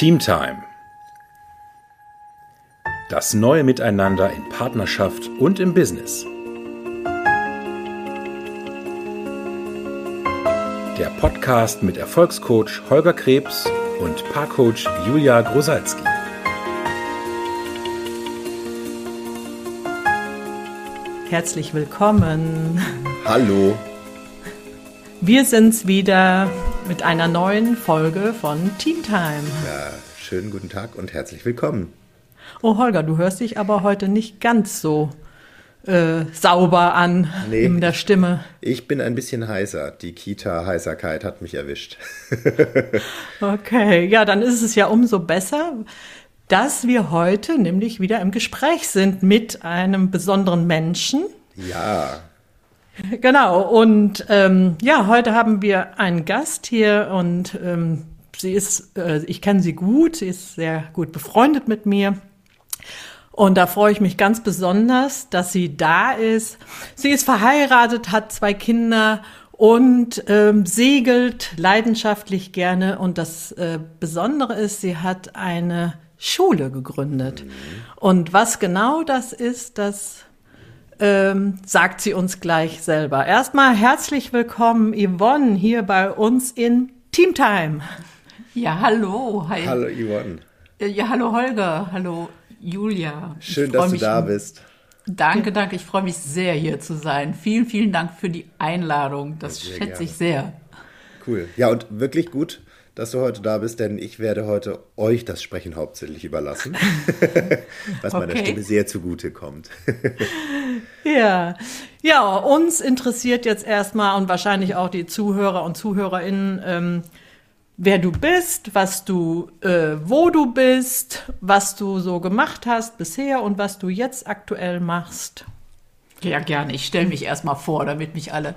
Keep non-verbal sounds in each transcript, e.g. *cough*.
Teamtime. Das neue Miteinander in Partnerschaft und im Business. Der Podcast mit Erfolgscoach Holger Krebs und Paarcoach Julia Grosalski. Herzlich willkommen. Hallo. Wir sind's wieder mit einer neuen Folge von Teen Time. Ja, schönen guten Tag und herzlich willkommen. Oh Holger, du hörst dich aber heute nicht ganz so äh, sauber an Nee. in der Stimme. Ich bin ein bisschen heißer. Die Kita-Heiserkeit hat mich erwischt. *laughs* Okay, ja, dann ist es ja umso besser, dass wir heute nämlich wieder im Gespräch sind mit einem besonderen Menschen. Ja, *laughs* Genau, und ähm, ja, heute haben wir einen Gast hier und ähm, sie ist, äh, ich kenne sie gut, sie ist sehr gut befreundet mit mir. Und da freue ich mich ganz besonders, dass sie da ist. Sie ist verheiratet, hat zwei Kinder und ähm, segelt leidenschaftlich gerne. Und das äh, Besondere ist, sie hat eine Schule gegründet. Und was genau das ist, das ähm, sagt sie uns gleich selber. Erstmal herzlich willkommen, Yvonne, hier bei uns in Teamtime. Ja, hallo. Hi. hallo Yvonne. Ja, hallo Holger. Hallo Julia. Schön, dass du mich- da bist. Danke, danke. Ich freue mich sehr, hier zu sein. Vielen, vielen Dank für die Einladung. Das Sehr schätze gerne. ich sehr. Cool. Ja, und wirklich gut, dass du heute da bist, denn ich werde heute euch das Sprechen hauptsächlich überlassen, *laughs* was meiner Okay. Stimme sehr zugute kommt. *laughs* Ja, ja, uns interessiert jetzt erstmal und wahrscheinlich auch die Zuhörer und Zuhörerinnen, ähm, wer du bist, was du, äh, wo du bist, was du so gemacht hast bisher und was du jetzt aktuell machst. Ja, gerne. Ich stelle mich erstmal vor, damit mich alle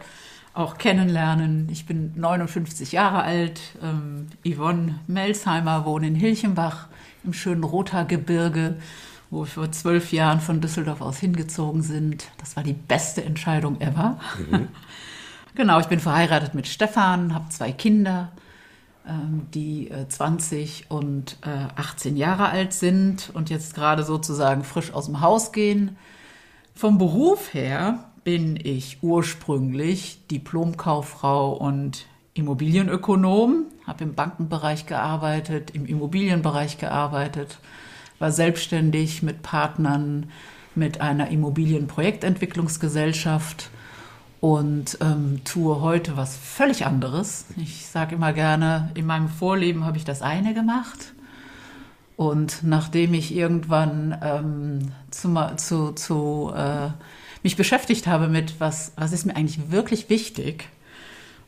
auch kennenlernen. Ich bin 59 Jahre alt, ähm, Yvonne Melsheimer, wohne in Hilchenbach im schönen Rothaargebirge, wo wir vor zwölf Jahren von Düsseldorf aus hingezogen sind. Das war die beste Entscheidung ever. *laughs* genau, ich bin verheiratet mit Stefan, habe zwei Kinder, ähm, die äh, 20 und äh, 18 Jahre alt sind und jetzt gerade sozusagen frisch aus dem Haus gehen. Vom Beruf her bin ich ursprünglich Diplomkauffrau und Immobilienökonom, habe im Bankenbereich gearbeitet, im Immobilienbereich gearbeitet, war selbstständig mit Partnern mit einer Immobilienprojektentwicklungsgesellschaft und ähm, tue heute was völlig anderes. Ich sage immer gerne, in meinem Vorleben habe ich das eine gemacht und nachdem ich irgendwann ähm, zu, zu, zu äh, mich beschäftigt habe mit, was, was ist mir eigentlich wirklich wichtig,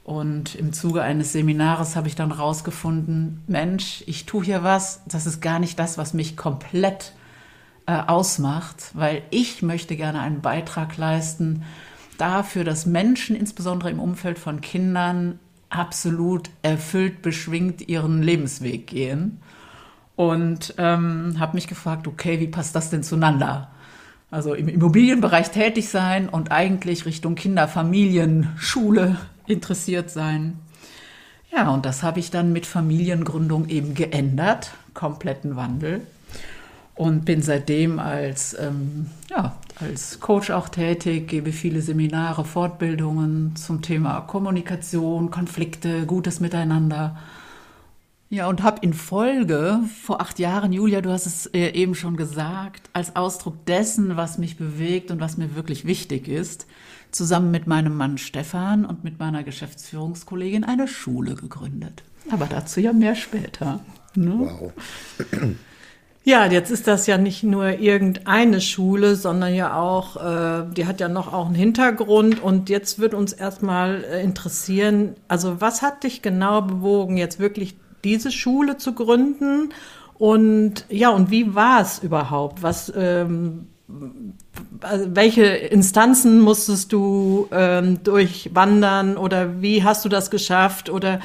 und im Zuge eines Seminares habe ich dann rausgefunden, Mensch, ich tue hier was, das ist gar nicht das, was mich komplett äh, ausmacht, weil ich möchte gerne einen Beitrag leisten dafür, dass Menschen, insbesondere im Umfeld von Kindern, absolut erfüllt, beschwingt ihren Lebensweg gehen und ähm, habe mich gefragt, okay, wie passt das denn zueinander? Also im Immobilienbereich tätig sein und eigentlich Richtung Kinder, Familien, Schule interessiert sein. Ja, und das habe ich dann mit Familiengründung eben geändert, kompletten Wandel. Und bin seitdem als, ähm, ja, als Coach auch tätig, gebe viele Seminare, Fortbildungen zum Thema Kommunikation, Konflikte, gutes Miteinander. Ja, und habe in Folge vor acht Jahren, Julia, du hast es äh, eben schon gesagt, als Ausdruck dessen, was mich bewegt und was mir wirklich wichtig ist, zusammen mit meinem Mann Stefan und mit meiner Geschäftsführungskollegin eine Schule gegründet. Aber dazu ja mehr später. Ne? Wow. *clears throat* Ja, jetzt ist das ja nicht nur irgendeine Schule, sondern ja auch, äh, die hat ja noch auch einen Hintergrund. Und jetzt wird uns erstmal äh, interessieren, also was hat dich genau bewogen, jetzt wirklich diese Schule zu gründen? Und ja, und wie war es überhaupt? Was, ähm, also welche Instanzen musstest du ähm, durchwandern oder wie hast du das geschafft? Oder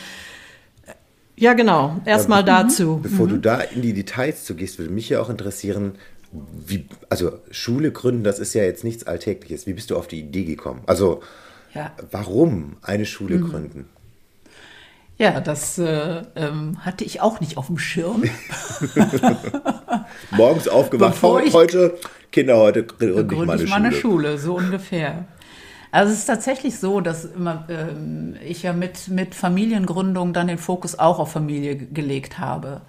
ja, genau, erstmal dazu. Bevor du da in die Details zu gehst, würde mich ja auch interessieren, wie, also Schule gründen, das ist ja jetzt nichts Alltägliches. Wie bist du auf die Idee gekommen? Also, Ja. warum eine Schule gründen? Ja, das äh, ähm, hatte ich auch nicht auf dem Schirm. *laughs* Morgens aufgewacht, Bevor ich- heute, Kinder, heute gründe ich meine ich mal eine Schule. Schule, so ungefähr. Also es ist tatsächlich so, dass immer, ähm, ich ja mit, mit Familiengründung dann den Fokus auch auf Familie ge- gelegt habe.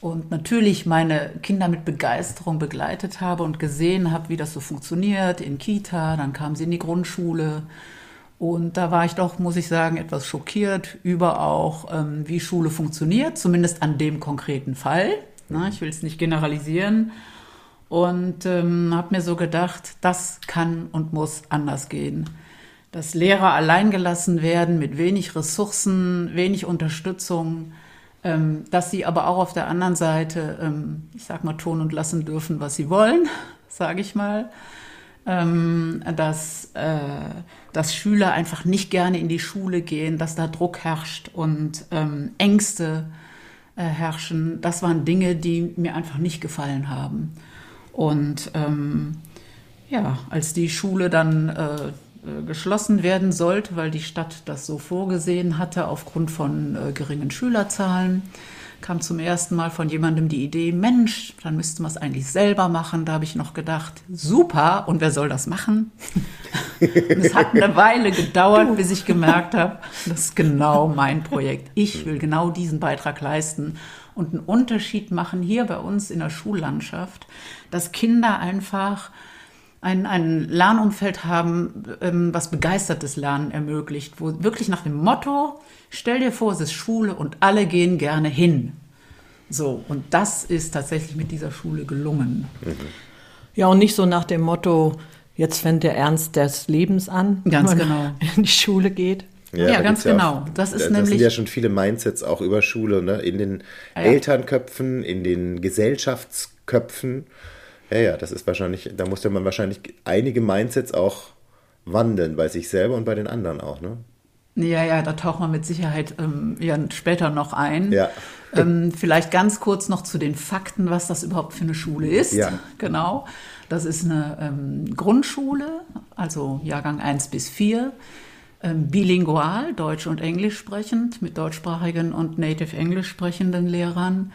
Und natürlich meine Kinder mit Begeisterung begleitet habe und gesehen habe, wie das so funktioniert in Kita. Dann kamen sie in die Grundschule. Und da war ich doch, muss ich sagen, etwas schockiert über auch, ähm, wie Schule funktioniert, zumindest an dem konkreten Fall. Na, ich will es nicht generalisieren. Und ähm, habe mir so gedacht, das kann und muss anders gehen. Dass Lehrer allein gelassen werden mit wenig Ressourcen, wenig Unterstützung, ähm, dass sie aber auch auf der anderen Seite, ähm, ich sag mal, tun und lassen dürfen, was sie wollen, *laughs* sage ich mal. Ähm, dass, äh, dass Schüler einfach nicht gerne in die Schule gehen, dass da Druck herrscht und ähm, Ängste äh, herrschen. Das waren Dinge, die mir einfach nicht gefallen haben. Und ähm, ja, als die Schule dann äh, äh, geschlossen werden sollte, weil die Stadt das so vorgesehen hatte aufgrund von äh, geringen Schülerzahlen, kam zum ersten Mal von jemandem die Idee, Mensch, dann müssten wir es eigentlich selber machen. Da habe ich noch gedacht, super, und wer soll das machen? *laughs* Es hat eine Weile gedauert, bis ich gemerkt habe, das ist genau mein Projekt. Ich will genau diesen Beitrag leisten und einen Unterschied machen hier bei uns in der Schullandschaft, dass Kinder einfach ein, ein Lernumfeld haben, ähm, was begeistertes Lernen ermöglicht, wo wirklich nach dem Motto, stell dir vor, es ist Schule und alle gehen gerne hin. So, und das ist tatsächlich mit dieser Schule gelungen. Ja, und nicht so nach dem Motto, jetzt fängt der Ernst des Lebens an, Ganz wenn man genau. in die Schule geht. Ja, da ganz genau. auch- Das ist da, das nämlich- sind ja schon viele Mindsets auch über Schule, ne? In den Ja. Elternköpfen, in den Gesellschaftsköpfen. Ja, ja, das ist wahrscheinlich, da musste man wahrscheinlich einige Mindsets auch wandeln, bei sich selber und bei den anderen auch, ne? Ja, ja, da tauchen wir mit Sicherheit ähm, ja, später noch ein. Ja. Ähm, vielleicht ganz kurz noch zu den Fakten, was das überhaupt für eine Schule ist. Ja. Genau. Das ist eine ähm, Grundschule, also Jahrgang 1 bis 4, ähm, bilingual, Deutsch und Englisch sprechend, mit deutschsprachigen und native Englisch sprechenden Lehrern.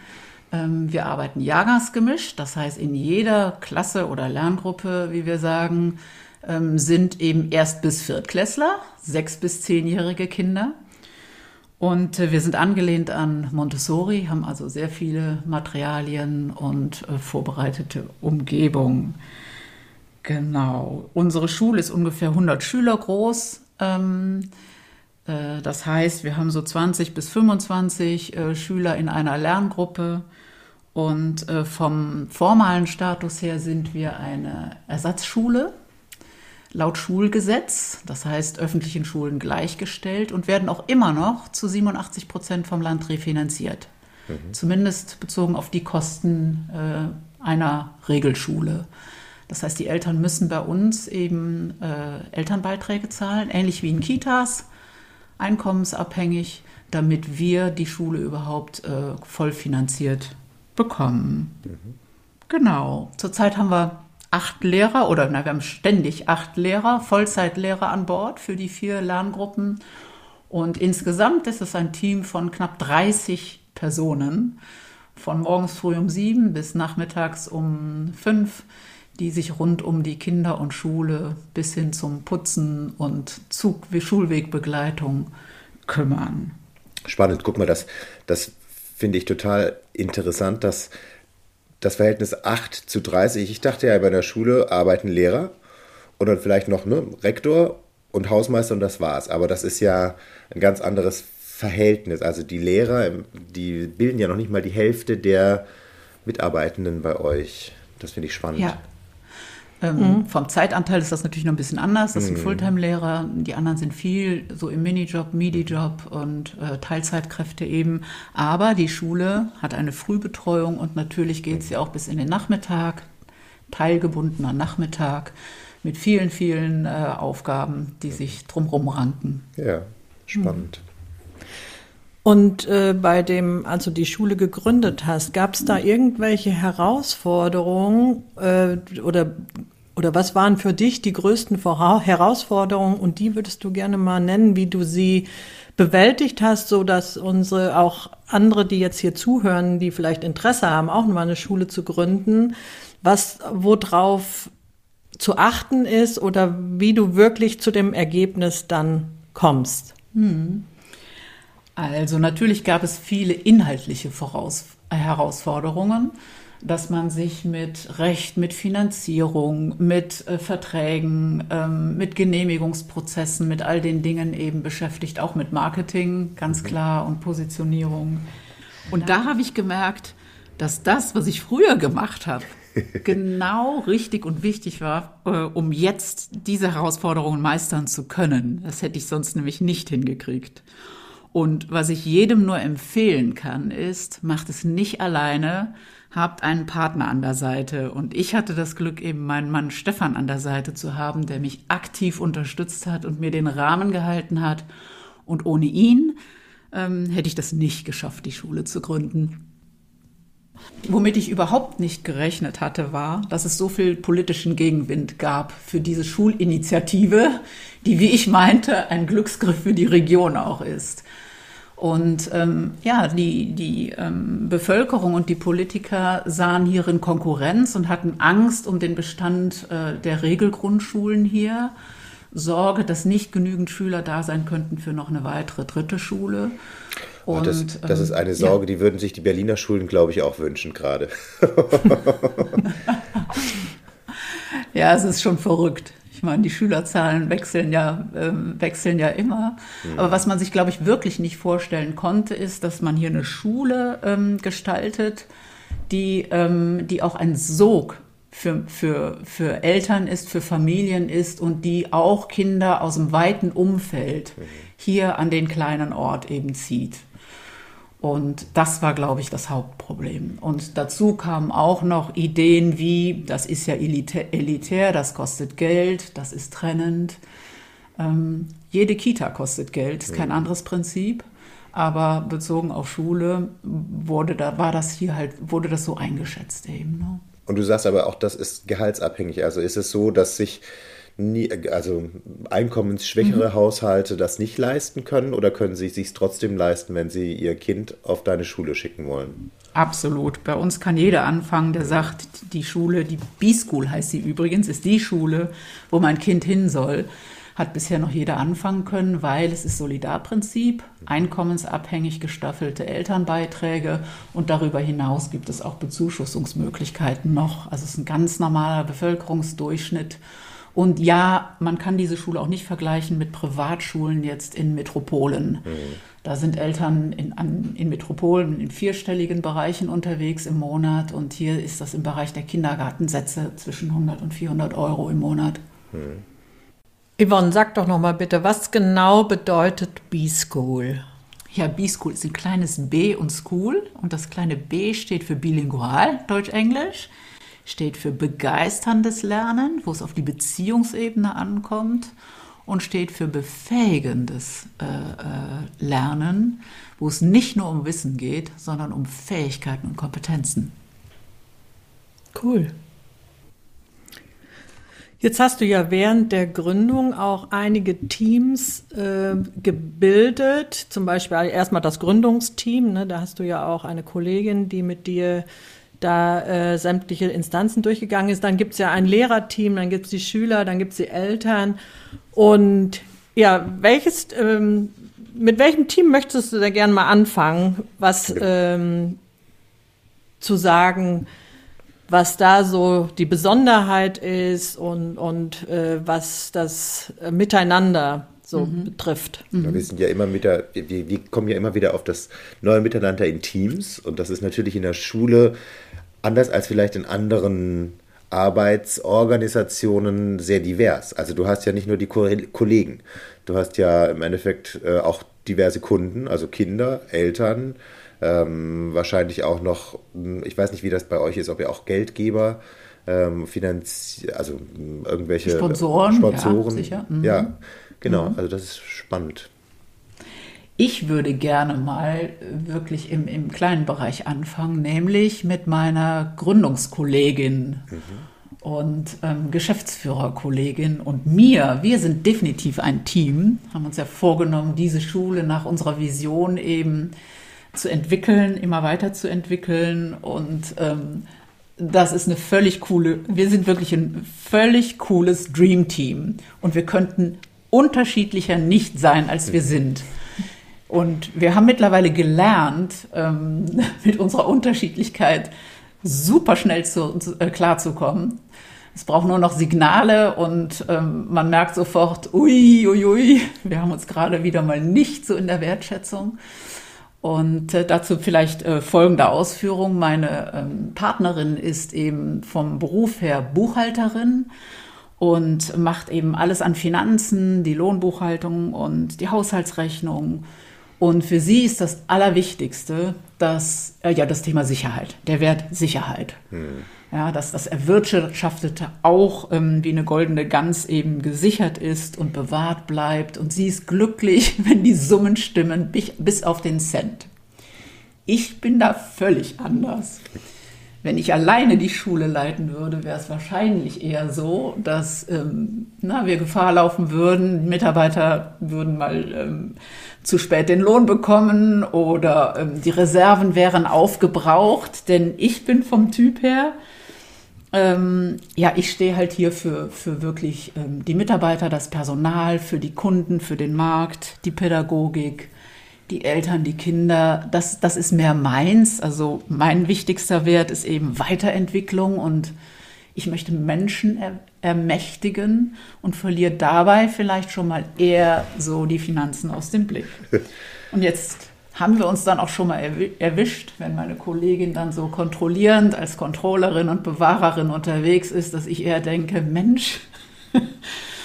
Ähm, wir arbeiten jahrgangsgemischt, das heißt in jeder Klasse oder Lerngruppe, wie wir sagen, ähm, sind eben Erst- bis Viertklässler, sechs- bis zehnjährige Kinder. Und äh, wir sind angelehnt an Montessori, haben also sehr viele Materialien und äh, vorbereitete Umgebung. Genau. Unsere Schule ist ungefähr 100 Schüler groß. Ähm, äh, das heißt, wir haben so 20 bis 25 äh, Schüler in einer Lerngruppe. Und vom formalen Status her sind wir eine Ersatzschule laut Schulgesetz, das heißt öffentlichen Schulen gleichgestellt und werden auch immer noch zu 87 Prozent vom Land refinanziert. Zumindest bezogen auf die Kosten äh, einer Regelschule. Das heißt, die Eltern müssen bei uns eben äh, Elternbeiträge zahlen, ähnlich wie in Kitas, einkommensabhängig, damit wir die Schule überhaupt äh, voll finanziert bekommen. Genau. Zurzeit haben wir acht Lehrer oder na, wir haben ständig acht Lehrer, Vollzeitlehrer an Bord für die vier Lerngruppen. Und insgesamt ist es ein Team von knapp 30 Personen, von morgens früh um sieben bis nachmittags um fünf, die sich rund um die Kinder und Schule bis hin zum Putzen und Zug Schulwegbegleitung kümmern. Spannend, guck mal, das, das finde ich total interessant, dass das Verhältnis 8 zu 30, ich dachte ja, bei der Schule arbeiten Lehrer und dann vielleicht noch ne, Rektor und Hausmeister und das war's. Aber das ist ja ein ganz anderes Verhältnis. Also die Lehrer, die bilden ja noch nicht mal die Hälfte der Mitarbeitenden bei euch. Das finde ich spannend. Ja. Ähm, Vom Zeitanteil ist das natürlich noch ein bisschen anders. Das sind Fulltime-Lehrer. Die anderen sind viel so im Minijob, Midi-Job und äh, Teilzeitkräfte eben. Aber die Schule hat eine Frühbetreuung und natürlich geht sie auch bis in den Nachmittag, teilgebundener Nachmittag mit vielen, vielen äh, Aufgaben, die sich drumherum ranken. Ja, spannend. Und äh, bei dem, als du die Schule gegründet hast, gab es da irgendwelche Herausforderungen äh, oder, oder was waren für dich die größten Vora Herausforderungen und die würdest du gerne mal nennen, wie du sie bewältigt hast, so dass unsere auch andere, die jetzt hier zuhören, die vielleicht Interesse haben, auch mal eine Schule zu gründen, was worauf zu achten ist oder wie du wirklich zu dem Ergebnis dann kommst? Hm. Also natürlich gab es viele inhaltliche Voraus Herausforderungen, dass man sich mit Recht, mit Finanzierung, mit äh, Verträgen, ähm, mit Genehmigungsprozessen, mit all den Dingen eben beschäftigt, auch mit Marketing, ganz mhm. klar, und Positionierung. Und da habe ich gemerkt, dass das, was ich früher gemacht habe, *laughs* genau richtig und wichtig war, äh, um jetzt diese Herausforderungen meistern zu können. Das hätte ich sonst nämlich nicht hingekriegt. Und was ich jedem nur empfehlen kann, ist, macht es nicht alleine, habt einen Partner an der Seite. Und ich hatte das Glück, eben meinen Mann Stefan an der Seite zu haben, der mich aktiv unterstützt hat und mir den Rahmen gehalten hat. Und ohne ihn ähm, hätte ich das nicht geschafft, die Schule zu gründen. Womit ich überhaupt nicht gerechnet hatte, war, dass es so viel politischen Gegenwind gab für diese Schulinitiative, die, wie ich meinte, ein Glücksgriff für die Region auch ist. Und ähm, ja, die, die ähm, Bevölkerung und die Politiker sahen hierin Konkurrenz und hatten Angst um den Bestand äh, der Regelgrundschulen hier. Sorge, dass nicht genügend Schüler da sein könnten für noch eine weitere dritte Schule. Und, das, das ist eine ähm, Sorge, ja. die würden sich die Berliner Schulen, glaube ich, auch wünschen gerade. *laughs* ja, es ist schon verrückt. Ich meine, die Schülerzahlen wechseln ja, äh, wechseln ja immer. Mhm. Aber was man sich, glaube ich, wirklich nicht vorstellen konnte, ist, dass man hier eine Schule ähm, gestaltet, die, ähm, die auch ein Sog für, für, für Eltern ist, für Familien ist und die auch Kinder aus dem weiten Umfeld mhm. hier an den kleinen Ort eben zieht. Und das war, glaube ich, das Hauptproblem. Und dazu kamen auch noch Ideen wie, das ist ja elitär, das kostet Geld, das ist trennend. Ähm, jede Kita kostet Geld, ist kein anderes Prinzip. Aber bezogen auf Schule wurde da, war das hier halt, wurde das so eingeschätzt eben. Ne? Und du sagst aber auch, das ist gehaltsabhängig. Also ist es so, dass sich nie, also einkommensschwächere mhm. Haushalte das nicht leisten können oder können sie es sich trotzdem leisten, wenn sie ihr Kind auf deine Schule schicken wollen? Absolut. Bei uns kann jeder anfangen, der sagt, die Schule, die B-School heißt sie übrigens, ist die Schule, wo mein Kind hin soll. Hat bisher noch jeder anfangen können, weil es ist Solidarprinzip, einkommensabhängig gestaffelte Elternbeiträge und darüber hinaus gibt es auch Bezuschussungsmöglichkeiten noch. Also es ist ein ganz normaler Bevölkerungsdurchschnitt. Und ja, man kann diese Schule auch nicht vergleichen mit Privatschulen jetzt in Metropolen. Mhm. Da sind Eltern in, an, in Metropolen in vierstelligen Bereichen unterwegs im Monat und hier ist das im Bereich der Kindergartensätze zwischen 100 und 400 Euro im Monat. Mhm. Yvonne, sag doch noch mal bitte, was genau bedeutet B-School? Ja, B-School ist ein kleines B und School und das kleine B steht für bilingual, Deutsch-Englisch steht für begeisterndes Lernen, wo es auf die Beziehungsebene ankommt und steht für befähigendes äh, äh, Lernen, wo es nicht nur um Wissen geht, sondern um Fähigkeiten und Kompetenzen. Cool. Jetzt hast du ja während der Gründung auch einige Teams äh, gebildet, zum Beispiel erstmal das Gründungsteam. Ne? Da hast du ja auch eine Kollegin, die mit dir da äh, sämtliche Instanzen durchgegangen ist. Dann gibt es ja ein Lehrerteam, dann gibt es die Schüler, dann gibt es die Eltern. Und ja, welches, ähm, mit welchem Team möchtest du da gerne mal anfangen, was ähm, zu sagen, was da so die Besonderheit ist und, und äh, was das Miteinander so mhm. betrifft. Ja, wir sind ja immer wieder, wir, wir kommen ja immer wieder auf das neue Miteinander in Teams und das ist natürlich in der Schule anders als vielleicht in anderen Arbeitsorganisationen sehr divers. Also du hast ja nicht nur die Kollegen, du hast ja im Endeffekt äh, auch diverse Kunden, also Kinder, Eltern, ähm, wahrscheinlich auch noch, hm, ich weiß nicht, wie das bei euch ist, ob ihr auch Geldgeber, ähm, Finanz, also hm, irgendwelche Sponsoren, Sponsoren. Ja, sicher. Mhm. ja genau, mhm. also das ist spannend. Ich würde gerne mal wirklich im, im kleinen Bereich anfangen, nämlich mit meiner Gründungskollegin. Mhm. und ähm, Geschäftsführerkollegin und mir, wir sind definitiv ein Team, haben uns ja vorgenommen, diese Schule nach unserer Vision eben zu entwickeln, immer weiter zu entwickeln und ähm, das ist eine völlig coole, wir sind wirklich ein völlig cooles Dream Team und wir könnten unterschiedlicher nicht sein, als wir sind. Und wir haben mittlerweile gelernt, ähm, *laughs* mit unserer Unterschiedlichkeit super schnell zu, zu, äh, klarzukommen. Es braucht nur noch Signale und ähm, man merkt sofort, ui, ui, ui, wir haben uns gerade wieder mal nicht so in der Wertschätzung. Und äh, dazu vielleicht äh, folgende Ausführung. Meine ähm, Partnerin ist eben vom Beruf her Buchhalterin und macht eben alles an Finanzen, die Lohnbuchhaltung und die Haushaltsrechnung. Und für sie ist das Allerwichtigste, dass, äh, ja, das Thema Sicherheit, der Wert Sicherheit. Hm. Ja, dass das Erwirtschaftete auch ähm, wie eine goldene Gans eben gesichert ist und bewahrt bleibt. Und sie ist glücklich, *laughs* wenn die Summen stimmen, bis auf den Cent. Ich bin da völlig anders. Wenn ich alleine die Schule leiten würde, wäre es wahrscheinlich eher so, dass ähm, na, wir Gefahr laufen würden, Mitarbeiter würden mal ähm, zu spät den Lohn bekommen oder ähm, die Reserven wären aufgebraucht, denn ich bin vom Typ her, ähm, ja, ich stehe halt hier für, für wirklich ähm, die Mitarbeiter, das Personal, für die Kunden, für den Markt, die Pädagogik, die Eltern, die Kinder. Das, das ist mehr meins. Also mein wichtigster Wert ist eben Weiterentwicklung und ich möchte Menschen er, ermächtigen und verliere dabei vielleicht schon mal eher so die Finanzen aus dem Blick. *laughs* Und jetzt haben wir uns dann auch schon mal erwischt, wenn meine Kollegin dann so kontrollierend als Controllerin und Bewahrerin unterwegs ist, dass ich eher denke, Mensch, *laughs*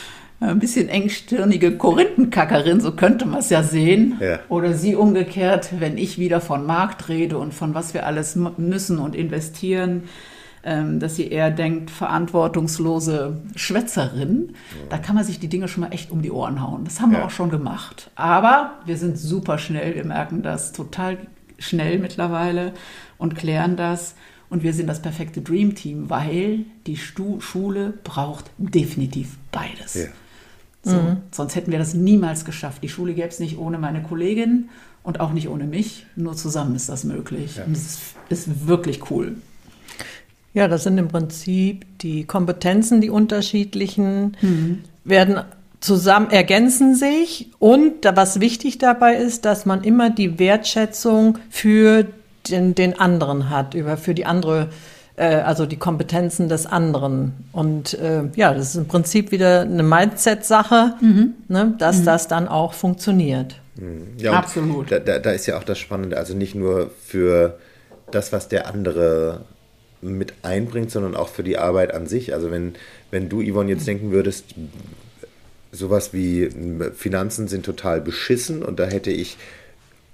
ein bisschen engstirnige Korinthenkackerin, so könnte man es ja sehen. Ja. Oder sie umgekehrt, wenn ich wieder von Markt rede und von was wir alles müssen und investieren, ähm, dass sie eher denkt, verantwortungslose Schwätzerin. Da kann man sich die Dinge schon mal echt um die Ohren hauen. Das haben ja. wir auch schon gemacht. Aber wir sind super schnell, wir merken das total schnell mittlerweile und klären das. Und wir sind das perfekte Dream Team, weil die Stu Schule braucht definitiv beides. Ja. So, mhm. Sonst hätten wir das niemals geschafft. Die Schule gäbe es nicht ohne meine Kollegin und auch nicht ohne mich. Nur zusammen ist das möglich. Ja. Und es ist, ist wirklich cool. Ja, das sind im Prinzip die Kompetenzen, die unterschiedlichen, mhm. werden zusammen, ergänzen sich und was wichtig dabei ist, dass man immer die Wertschätzung für den, den anderen hat, über, für die andere, äh, also die Kompetenzen des anderen. Und äh, ja, das ist im Prinzip wieder eine Mindset-Sache, mhm. ne, dass mhm. das dann auch funktioniert. Mhm. Ja, Absolut. Da, da, da ist ja auch das Spannende, also nicht nur für das, was der andere mit einbringt, sondern auch für die Arbeit an sich. Also wenn, wenn du, Yvonne, jetzt denken würdest, sowas wie Finanzen sind total beschissen und da hätte ich,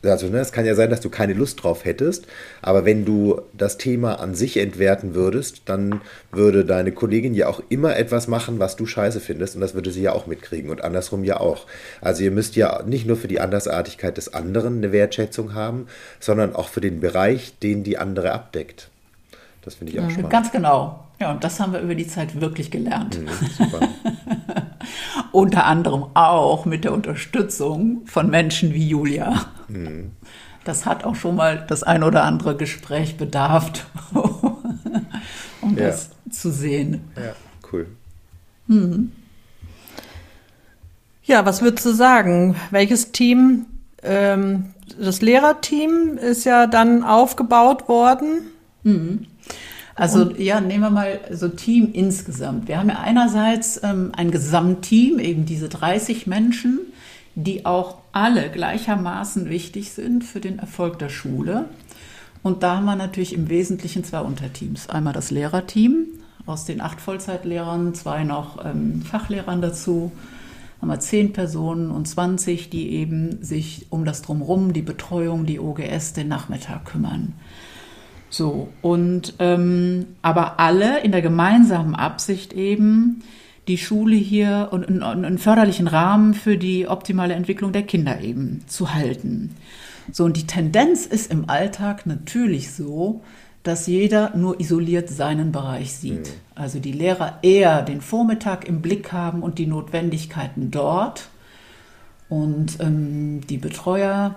also ne, es kann ja sein, dass du keine Lust drauf hättest, aber wenn du das Thema an sich entwerten würdest, dann würde deine Kollegin ja auch immer etwas machen, was du scheiße findest und das würde sie ja auch mitkriegen und andersrum ja auch. Also ihr müsst ja nicht nur für die Andersartigkeit des anderen eine Wertschätzung haben, sondern auch für den Bereich, den die andere abdeckt. Das finde ich auch mhm. spannend. Ganz genau. Ja, und das haben wir über die Zeit wirklich gelernt. Mhm, super. *laughs* Unter anderem auch mit der Unterstützung von Menschen wie Julia. Mhm. Das hat auch schon mal das ein oder andere Gespräch bedarft, *laughs* um ja. das zu sehen. Ja, cool. Mhm. Ja, was würdest du sagen? Welches Team? Ähm, das Lehrerteam ist ja dann aufgebaut worden. Mhm. Also und? ja, nehmen wir mal so Team insgesamt. Wir haben ja einerseits ähm, ein Gesamtteam, eben diese 30 Menschen, die auch alle gleichermaßen wichtig sind für den Erfolg der Schule. Und da haben wir natürlich im Wesentlichen zwei Unterteams. Einmal das Lehrerteam aus den acht Vollzeitlehrern, zwei noch ähm, Fachlehrern dazu. Haben wir zehn Personen und 20, die eben sich um das Drumherum, die Betreuung, die OGS, den Nachmittag kümmern. So, und ähm, aber alle in der gemeinsamen Absicht eben, die Schule hier und einen förderlichen Rahmen für die optimale Entwicklung der Kinder eben zu halten. So, und die Tendenz ist im Alltag natürlich so, dass jeder nur isoliert seinen Bereich sieht. Also die Lehrer eher den Vormittag im Blick haben und die Notwendigkeiten dort und ähm, die Betreuer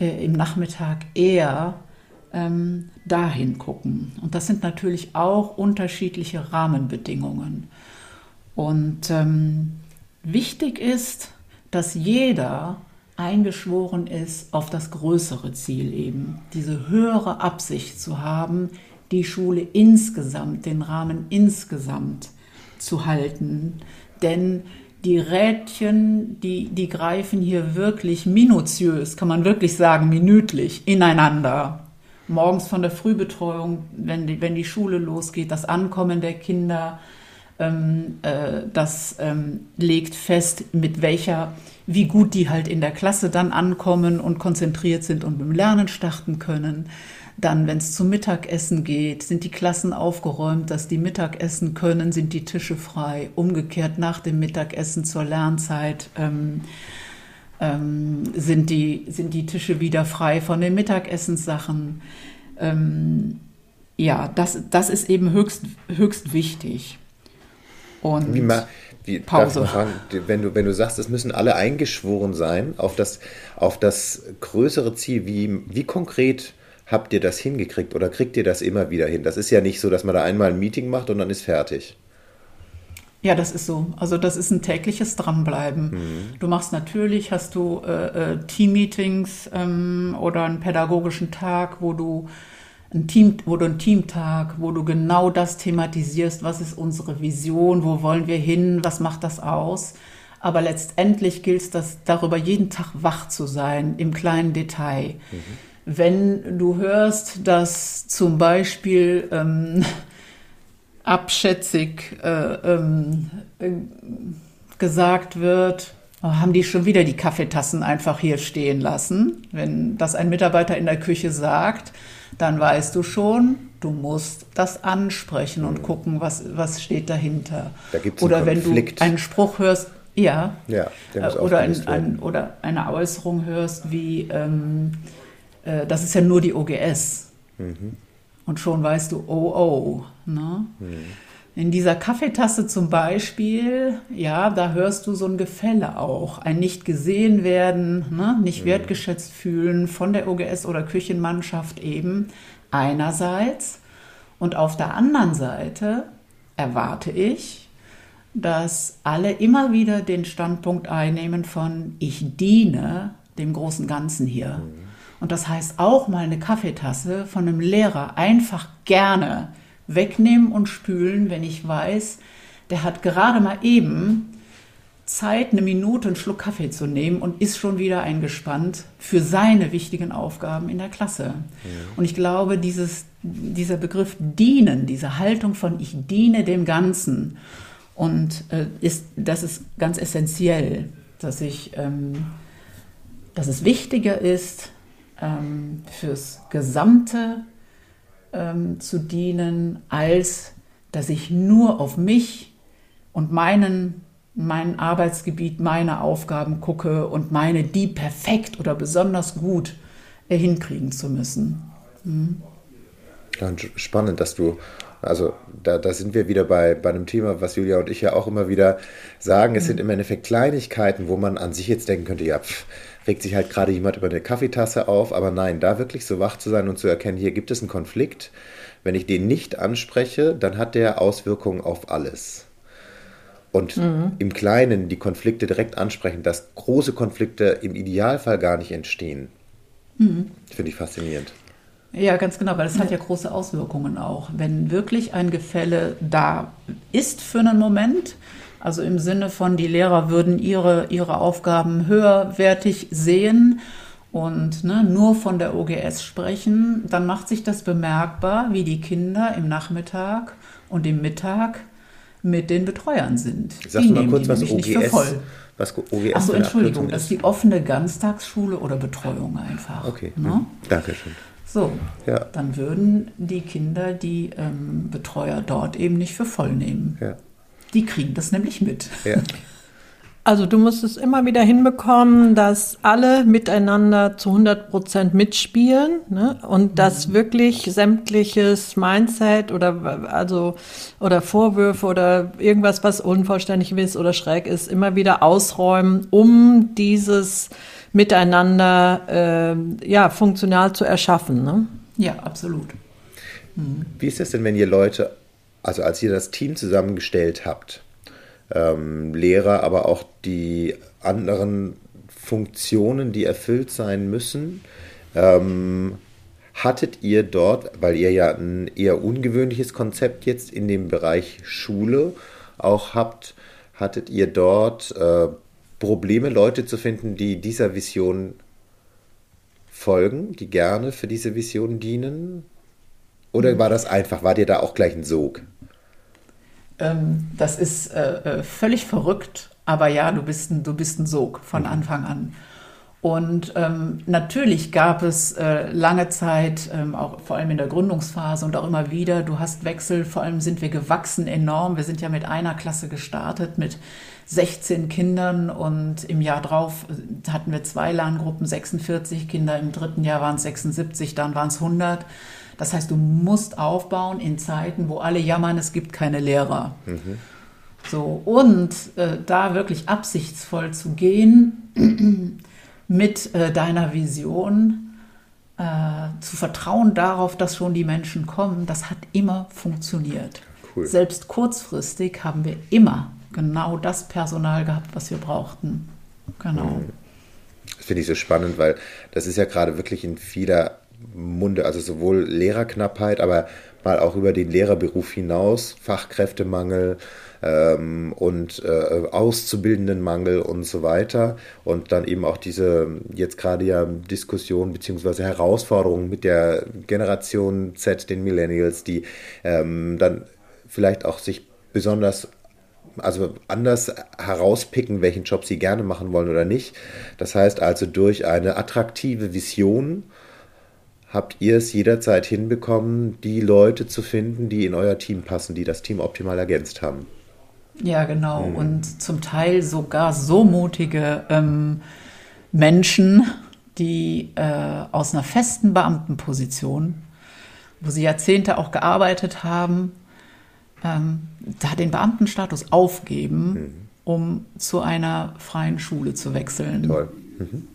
äh, im Nachmittag eher ähm, dahin gucken. Und das sind natürlich auch unterschiedliche Rahmenbedingungen. Und ähm, wichtig ist, dass jeder eingeschworen ist auf das größere Ziel eben, diese höhere Absicht zu haben, die Schule insgesamt, den Rahmen insgesamt zu halten. Denn die Rädchen, die, die greifen hier wirklich minutiös, kann man wirklich sagen, minütlich ineinander. Morgens von der Frühbetreuung, wenn die, wenn die Schule losgeht, das Ankommen der Kinder, ähm, äh, das ähm, legt fest, mit welcher, wie gut die halt in der Klasse dann ankommen und konzentriert sind und mit dem Lernen starten können. Dann, wenn es zum Mittagessen geht, sind die Klassen aufgeräumt, dass die Mittagessen können, sind die Tische frei. Umgekehrt nach dem Mittagessen zur Lernzeit ähm, ähm, sind, die, sind die Tische wieder frei von den Mittagessenssachen. Ähm, ja, das, das ist eben höchst, höchst wichtig. Und wie, ma, wie Pause. Fragen, wenn, du, wenn du sagst, es müssen alle eingeschworen sein auf das, auf das größere Ziel, wie, wie konkret habt ihr das hingekriegt oder kriegt ihr das immer wieder hin? Das ist ja nicht so, dass man da einmal ein Meeting macht und dann ist fertig. Ja, das ist so. Also das ist ein tägliches Dranbleiben. Mhm. Du machst natürlich, hast du äh, äh, Team-Meetings ähm, oder einen pädagogischen Tag, wo du ein Team, wo du einen Teamtag, wo du genau das thematisierst, was ist unsere Vision, wo wollen wir hin, was macht das aus. Aber letztendlich gilt es, das, darüber jeden Tag wach zu sein, im kleinen Detail. Mhm wenn du hörst, dass zum Beispiel ähm, abschätzig äh, ähm, äh, gesagt wird, oh, haben die schon wieder die Kaffeetassen einfach hier stehen lassen. Wenn das ein Mitarbeiter in der Küche sagt, dann weißt du schon, du musst das ansprechen und gucken, was, was steht dahinter. Da gibt's oder wenn du einen Spruch hörst, ja, ja äh, oder, ein, ein, oder eine Äußerung hörst wie, ähm, äh, das ist ja nur die OGS. Mhm. Und schon weißt du, oh, oh. Ne? Mhm. In dieser Kaffeetasse zum Beispiel, ja, da hörst du so ein Gefälle auch. Ein nicht gesehen werden, ne? nicht mhm. wertgeschätzt fühlen von der OGS oder Küchenmannschaft eben einerseits. Und auf der anderen Seite erwarte ich, dass alle immer wieder den Standpunkt einnehmen von ich diene dem großen Ganzen hier. Mhm. Und das heißt auch mal eine Kaffeetasse von einem Lehrer einfach gerne wegnehmen und spülen, wenn ich weiß, der hat gerade mal eben Zeit, eine Minute einen Schluck Kaffee zu nehmen und ist schon wieder eingespannt für seine wichtigen Aufgaben in der Klasse. Ja. Und ich glaube, dieses, dieser Begriff dienen, diese Haltung von ich diene dem Ganzen, und äh, ist, das ist ganz essentiell, dass ich, ähm, dass es wichtiger ist, ähm, fürs gesamte ähm, zu dienen, als dass ich nur auf mich und meinen, mein Arbeitsgebiet, meine Aufgaben gucke und meine die perfekt oder besonders gut äh, hinkriegen zu müssen. Mhm. Ja, spannend, dass du also da, da sind wir wieder bei, bei einem Thema, was Julia und ich ja auch immer wieder sagen. Es mhm. sind im Endeffekt Kleinigkeiten, wo man an sich jetzt denken könnte, ja, pff, regt sich halt gerade jemand über eine Kaffeetasse auf, aber nein, da wirklich so wach zu sein und zu erkennen, hier gibt es einen Konflikt. Wenn ich den nicht anspreche, dann hat der Auswirkungen auf alles. Und mhm. im Kleinen die Konflikte direkt ansprechen, dass große Konflikte im Idealfall gar nicht entstehen. Mhm. Finde ich faszinierend. Ja, ganz genau, weil es hat ja große Auswirkungen auch. Wenn wirklich ein Gefälle da ist für einen Moment, also im Sinne von, die Lehrer würden ihre, ihre Aufgaben höherwertig sehen und ne, nur von der OGS sprechen, dann macht sich das bemerkbar, wie die Kinder im Nachmittag und im Mittag mit den Betreuern sind. Sag die mal kurz, was OGS, nicht für voll. was OGS Achso, Entschuldigung, das ist die offene Ganztagsschule oder Betreuung einfach. Okay, ne? mhm. Dankeschön. So, ja. dann würden die Kinder die ähm, Betreuer dort eben nicht für voll nehmen. Ja. Die kriegen das nämlich mit. Ja. *laughs* Also du musst es immer wieder hinbekommen, dass alle miteinander zu 100 Prozent mitspielen ne? und dass wirklich sämtliches Mindset oder also oder Vorwürfe oder irgendwas, was unvollständig ist oder schräg ist, immer wieder ausräumen, um dieses Miteinander äh, ja funktional zu erschaffen. Ne? Ja, absolut. Mhm. Wie ist es denn, wenn ihr Leute, also als ihr das Team zusammengestellt habt? ähm, Lehrer, aber auch die anderen Funktionen, die erfüllt sein müssen. Ähm, hattet ihr dort, weil ihr ja ein eher ungewöhnliches Konzept jetzt in dem Bereich Schule auch habt, hattet ihr dort äh, Probleme, Leute zu finden, die dieser Vision folgen, die gerne für diese Vision dienen? Oder war das einfach, war dir da auch gleich ein Sog? Ähm, das ist äh, äh, völlig verrückt, aber ja, du bist ein, du bist ein Sog von mhm. Anfang an. Und ähm, natürlich gab es äh, lange Zeit, ähm, auch vor allem in der Gründungsphase und auch immer wieder, du hast Wechsel, vor allem sind wir gewachsen enorm. Wir sind ja mit einer Klasse gestartet, mit 16 Kindern und im Jahr drauf äh, hatten wir zwei Lerngruppen, 46 Kinder, im dritten Jahr waren es 76, dann waren es 100. Das heißt, du musst aufbauen in Zeiten, wo alle jammern, es gibt keine Lehrer. Mhm. So, und äh, da wirklich absichtsvoll zu gehen *clears throat* mit äh, deiner Vision, äh, zu vertrauen darauf, dass schon die Menschen kommen, das hat immer funktioniert. Cool. Selbst kurzfristig haben wir immer genau das Personal gehabt, was wir brauchten. Genau. Mhm. Das finde ich so spannend, weil das ist ja gerade wirklich in vieler Munde, also sowohl Lehrerknappheit, aber mal auch über den Lehrerberuf hinaus, Fachkräftemangel ähm, und äh, Auszubildendenmangel und so weiter. Und dann eben auch diese jetzt gerade ja Diskussion bzw. Herausforderungen mit der Generation Z, den Millennials, die ähm, dann vielleicht auch sich besonders also anders herauspicken, welchen Job sie gerne machen wollen oder nicht. Das heißt also durch eine attraktive Vision habt ihr es jederzeit hinbekommen, die Leute zu finden, die in euer Team passen, die das Team optimal ergänzt haben. Ja, genau. Mhm. Und zum Teil sogar so mutige ähm, Menschen, die äh, aus einer festen Beamtenposition, wo sie Jahrzehnte auch gearbeitet haben, ähm, da den Beamtenstatus aufgeben, mhm. um zu einer freien Schule zu wechseln. Toll. Mhm.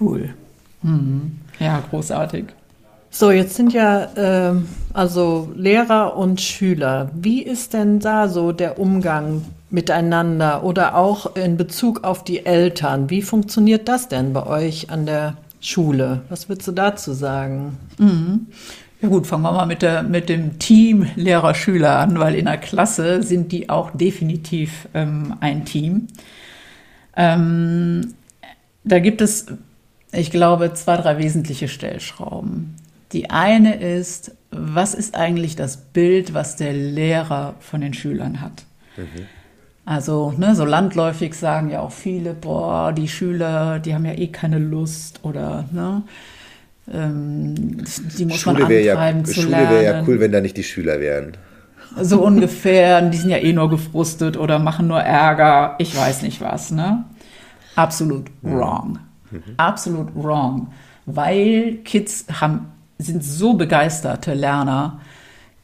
Cool. Mhm. Ja, großartig. So, jetzt sind ja äh, also Lehrer und Schüler. Wie ist denn da so der Umgang miteinander oder auch in Bezug auf die Eltern? Wie funktioniert das denn bei euch an der Schule? Was würdest du dazu sagen? Mhm. Ja gut, fangen wir mal mit, der, mit dem Team Lehrer-Schüler an, weil in der Klasse sind die auch definitiv ähm, ein Team. Ähm, da gibt es ich glaube, zwei, drei wesentliche Stellschrauben. Die eine ist, was ist eigentlich das Bild, was der Lehrer von den Schülern hat? Mhm. Also, ne, so landläufig sagen ja auch viele, boah, die Schüler, die haben ja eh keine Lust oder, ne, ähm, die muss Schule man antreiben ja, zu Schule wäre ja cool, wenn da nicht die Schüler wären. So ungefähr, die sind ja eh nur gefrustet oder machen nur Ärger, ich weiß nicht was, ne? Absolut mhm. wrong. Mhm. Absolut wrong. Weil Kids haben, sind so begeisterte Lerner,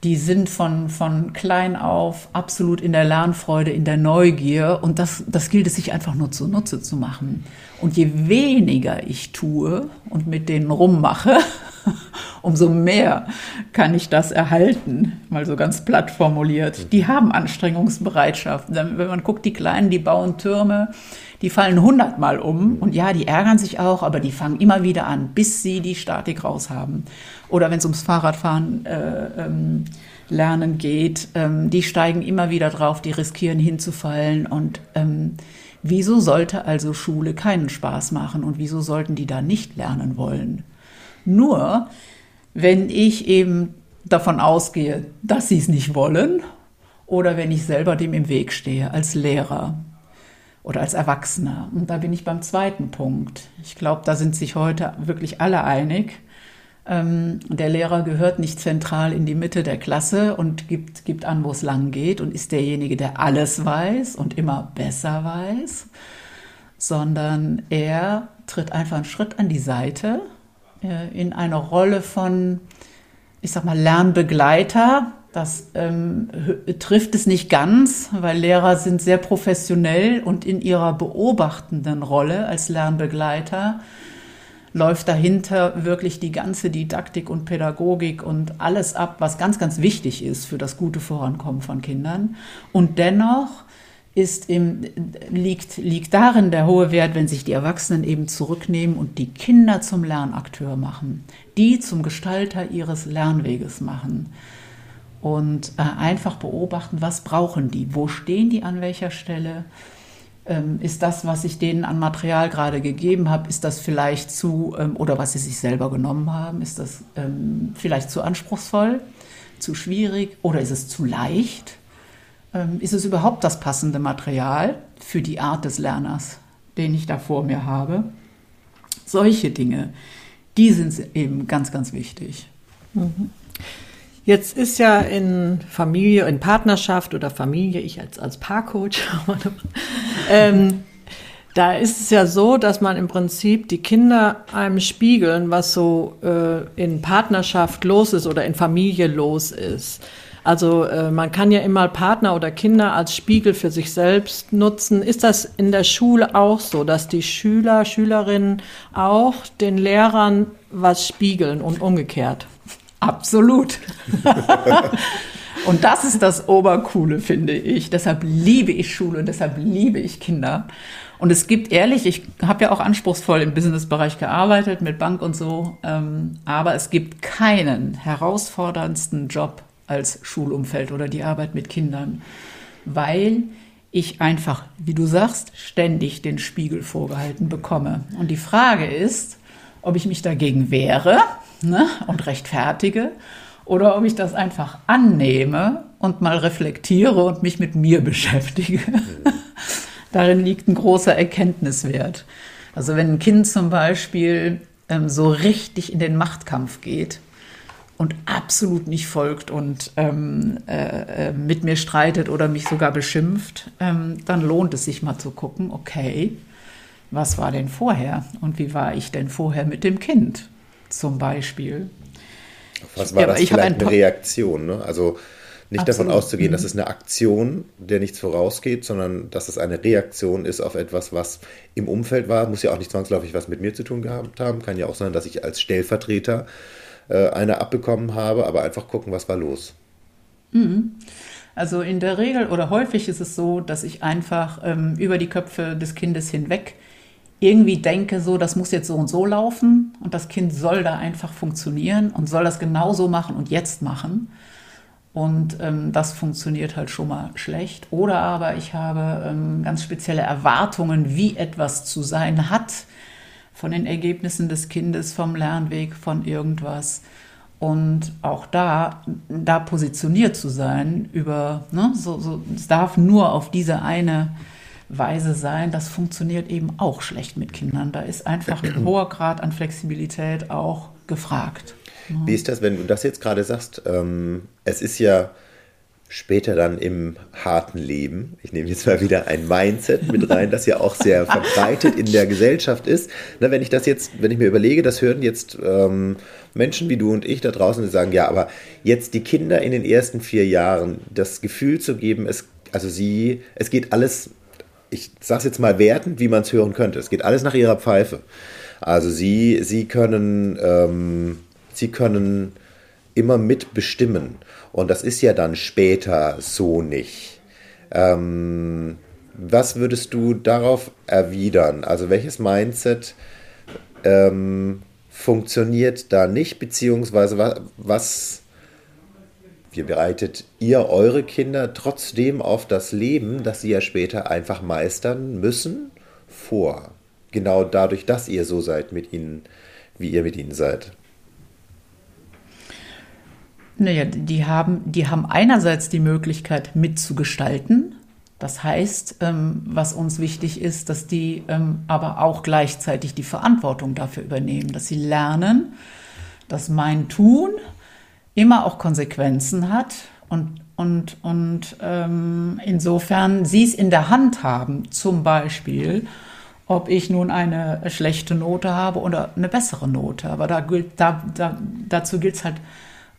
die sind von, von klein auf absolut in der Lernfreude, in der Neugier und das, das gilt es sich einfach nur zunutze zu machen. Und je weniger ich tue und mit denen rummache, *laughs* umso mehr kann ich das erhalten, mal so ganz platt formuliert. Die haben Anstrengungsbereitschaft. Wenn man guckt, die Kleinen, die bauen Türme, die fallen hundertmal um und ja, die ärgern sich auch, aber die fangen immer wieder an, bis sie die Statik raus haben. Oder wenn es ums Fahrradfahren äh, ähm, lernen geht, ähm, die steigen immer wieder drauf, die riskieren hinzufallen und ähm, Wieso sollte also Schule keinen Spaß machen und wieso sollten die da nicht lernen wollen? Nur, wenn ich eben davon ausgehe, dass sie es nicht wollen oder wenn ich selber dem im Weg stehe als Lehrer oder als Erwachsener. Und da bin ich beim zweiten Punkt. Ich glaube, da sind sich heute wirklich alle einig. Ähm, der Lehrer gehört nicht zentral in die Mitte der Klasse und gibt, gibt an, wo es lang geht und ist derjenige, der alles weiß und immer besser weiß, sondern er tritt einfach einen Schritt an die Seite äh, in eine Rolle von, ich sag mal, Lernbegleiter. Das ähm, trifft es nicht ganz, weil Lehrer sind sehr professionell und in ihrer beobachtenden Rolle als Lernbegleiter läuft dahinter wirklich die ganze Didaktik und Pädagogik und alles ab, was ganz, ganz wichtig ist für das gute Vorankommen von Kindern. Und dennoch ist im, liegt, liegt darin der hohe Wert, wenn sich die Erwachsenen eben zurücknehmen und die Kinder zum Lernakteur machen, die zum Gestalter ihres Lernweges machen und äh, einfach beobachten, was brauchen die, wo stehen die an welcher Stelle ist das, was ich denen an Material gerade gegeben habe, ist das vielleicht zu, ähm, oder was sie sich selber genommen haben, ist das ähm, vielleicht zu anspruchsvoll, zu schwierig oder ist es zu leicht? ist es überhaupt das passende Material für die Art des Lerners, den ich da vor mir habe? Solche Dinge, die sind eben ganz, ganz wichtig. Mhm. Jetzt ist ja in Familie, in Partnerschaft oder Familie, ich als, als Paarcoach, *laughs* ähm, da ist es ja so, dass man im Prinzip die Kinder einem spiegeln, was so äh, in Partnerschaft los ist oder in Familie los ist. Also äh, man kann ja immer Partner oder Kinder als Spiegel für sich selbst nutzen. Ist das in der Schule auch so, dass die Schüler, Schülerinnen auch den Lehrern was spiegeln und umgekehrt? Absolut. *laughs* und das ist das Obercoole, finde ich. Deshalb liebe ich Schule und deshalb liebe ich Kinder. Und es gibt ehrlich, ich habe ja auch anspruchsvoll im Businessbereich gearbeitet, mit Bank und so, ähm, aber es gibt keinen herausforderndsten Job als Schulumfeld oder die Arbeit mit Kindern, weil ich einfach, wie du sagst, ständig den Spiegel vorgehalten bekomme. Und die Frage ist, ob ich mich dagegen wehre ne, und rechtfertige oder ob ich das einfach annehme und mal reflektiere und mich mit mir beschäftige. *laughs* Darin liegt ein großer Erkenntniswert. Also wenn ein Kind zum Beispiel ähm, so richtig in den Machtkampf geht und absolut nicht folgt und ähm, äh, äh mit mir streitet oder mich sogar beschimpft, ähm, dann lohnt es sich mal zu gucken, okay, was war denn vorher und wie war ich denn vorher mit dem Kind zum Beispiel. Was war ja, das vielleicht ein eine Reaktion? Ne? Also nicht Absolut. davon auszugehen, dass mhm. es eine Aktion, der nichts vorausgeht, sondern dass es eine Reaktion ist auf etwas, was im Umfeld war. Muss ja auch nicht zwangsläufig was mit mir zu tun gehabt haben. Kann ja auch sein, dass ich als Stellvertreter äh, eine abbekommen habe, aber einfach gucken, was war los. Mhm. Also in der Regel oder häufig ist es so, dass ich einfach ähm, über die Köpfe des Kindes hinweg irgendwie denke, so, das muss jetzt so und so laufen und das Kind soll da einfach funktionieren und soll das genau so machen und jetzt machen. Und ähm, das funktioniert halt schon mal schlecht. Oder aber ich habe ähm, ganz spezielle Erwartungen, wie etwas zu sein hat, von den Ergebnissen des Kindes, vom Lernweg, von irgendwas. Und auch da, da positioniert zu sein über, ne, so, so, es darf nur auf diese eine Weise sein, das funktioniert eben auch schlecht mit Kindern. Da ist einfach ein hoher Grad an Flexibilität auch gefragt. Wie ist das, wenn du das jetzt gerade sagst? Ähm, es ist ja später dann im harten Leben, ich nehme jetzt mal wieder ein Mindset mit rein, das ja auch sehr verbreitet in der Gesellschaft ist. Na, wenn ich das jetzt, wenn ich mir überlege, das hören jetzt ähm, Menschen wie du und ich da draußen, die sagen, ja, aber jetzt die Kinder in den ersten vier Jahren das Gefühl zu geben, es, also sie, es geht alles ich sage es jetzt mal wertend, wie man es hören könnte. Es geht alles nach ihrer Pfeife. Also sie, sie können, ähm, sie können immer mitbestimmen. Und das ist ja dann später so nicht. Ähm, was würdest du darauf erwidern? Also welches Mindset ähm, funktioniert da nicht, beziehungsweise was, was wie bereitet ihr eure Kinder trotzdem auf das Leben, das sie ja später einfach meistern müssen, vor? Genau dadurch, dass ihr so seid mit ihnen, wie ihr mit ihnen seid. Naja, die haben, die haben einerseits die Möglichkeit mitzugestalten. Das heißt, ähm, was uns wichtig ist, dass die ähm, aber auch gleichzeitig die Verantwortung dafür übernehmen, dass sie lernen, dass mein Tun immer auch Konsequenzen hat und, und, und ähm, insofern sie es in der Hand haben, zum Beispiel, ob ich nun eine schlechte Note habe oder eine bessere Note. Aber da da, da, dazu gilt es halt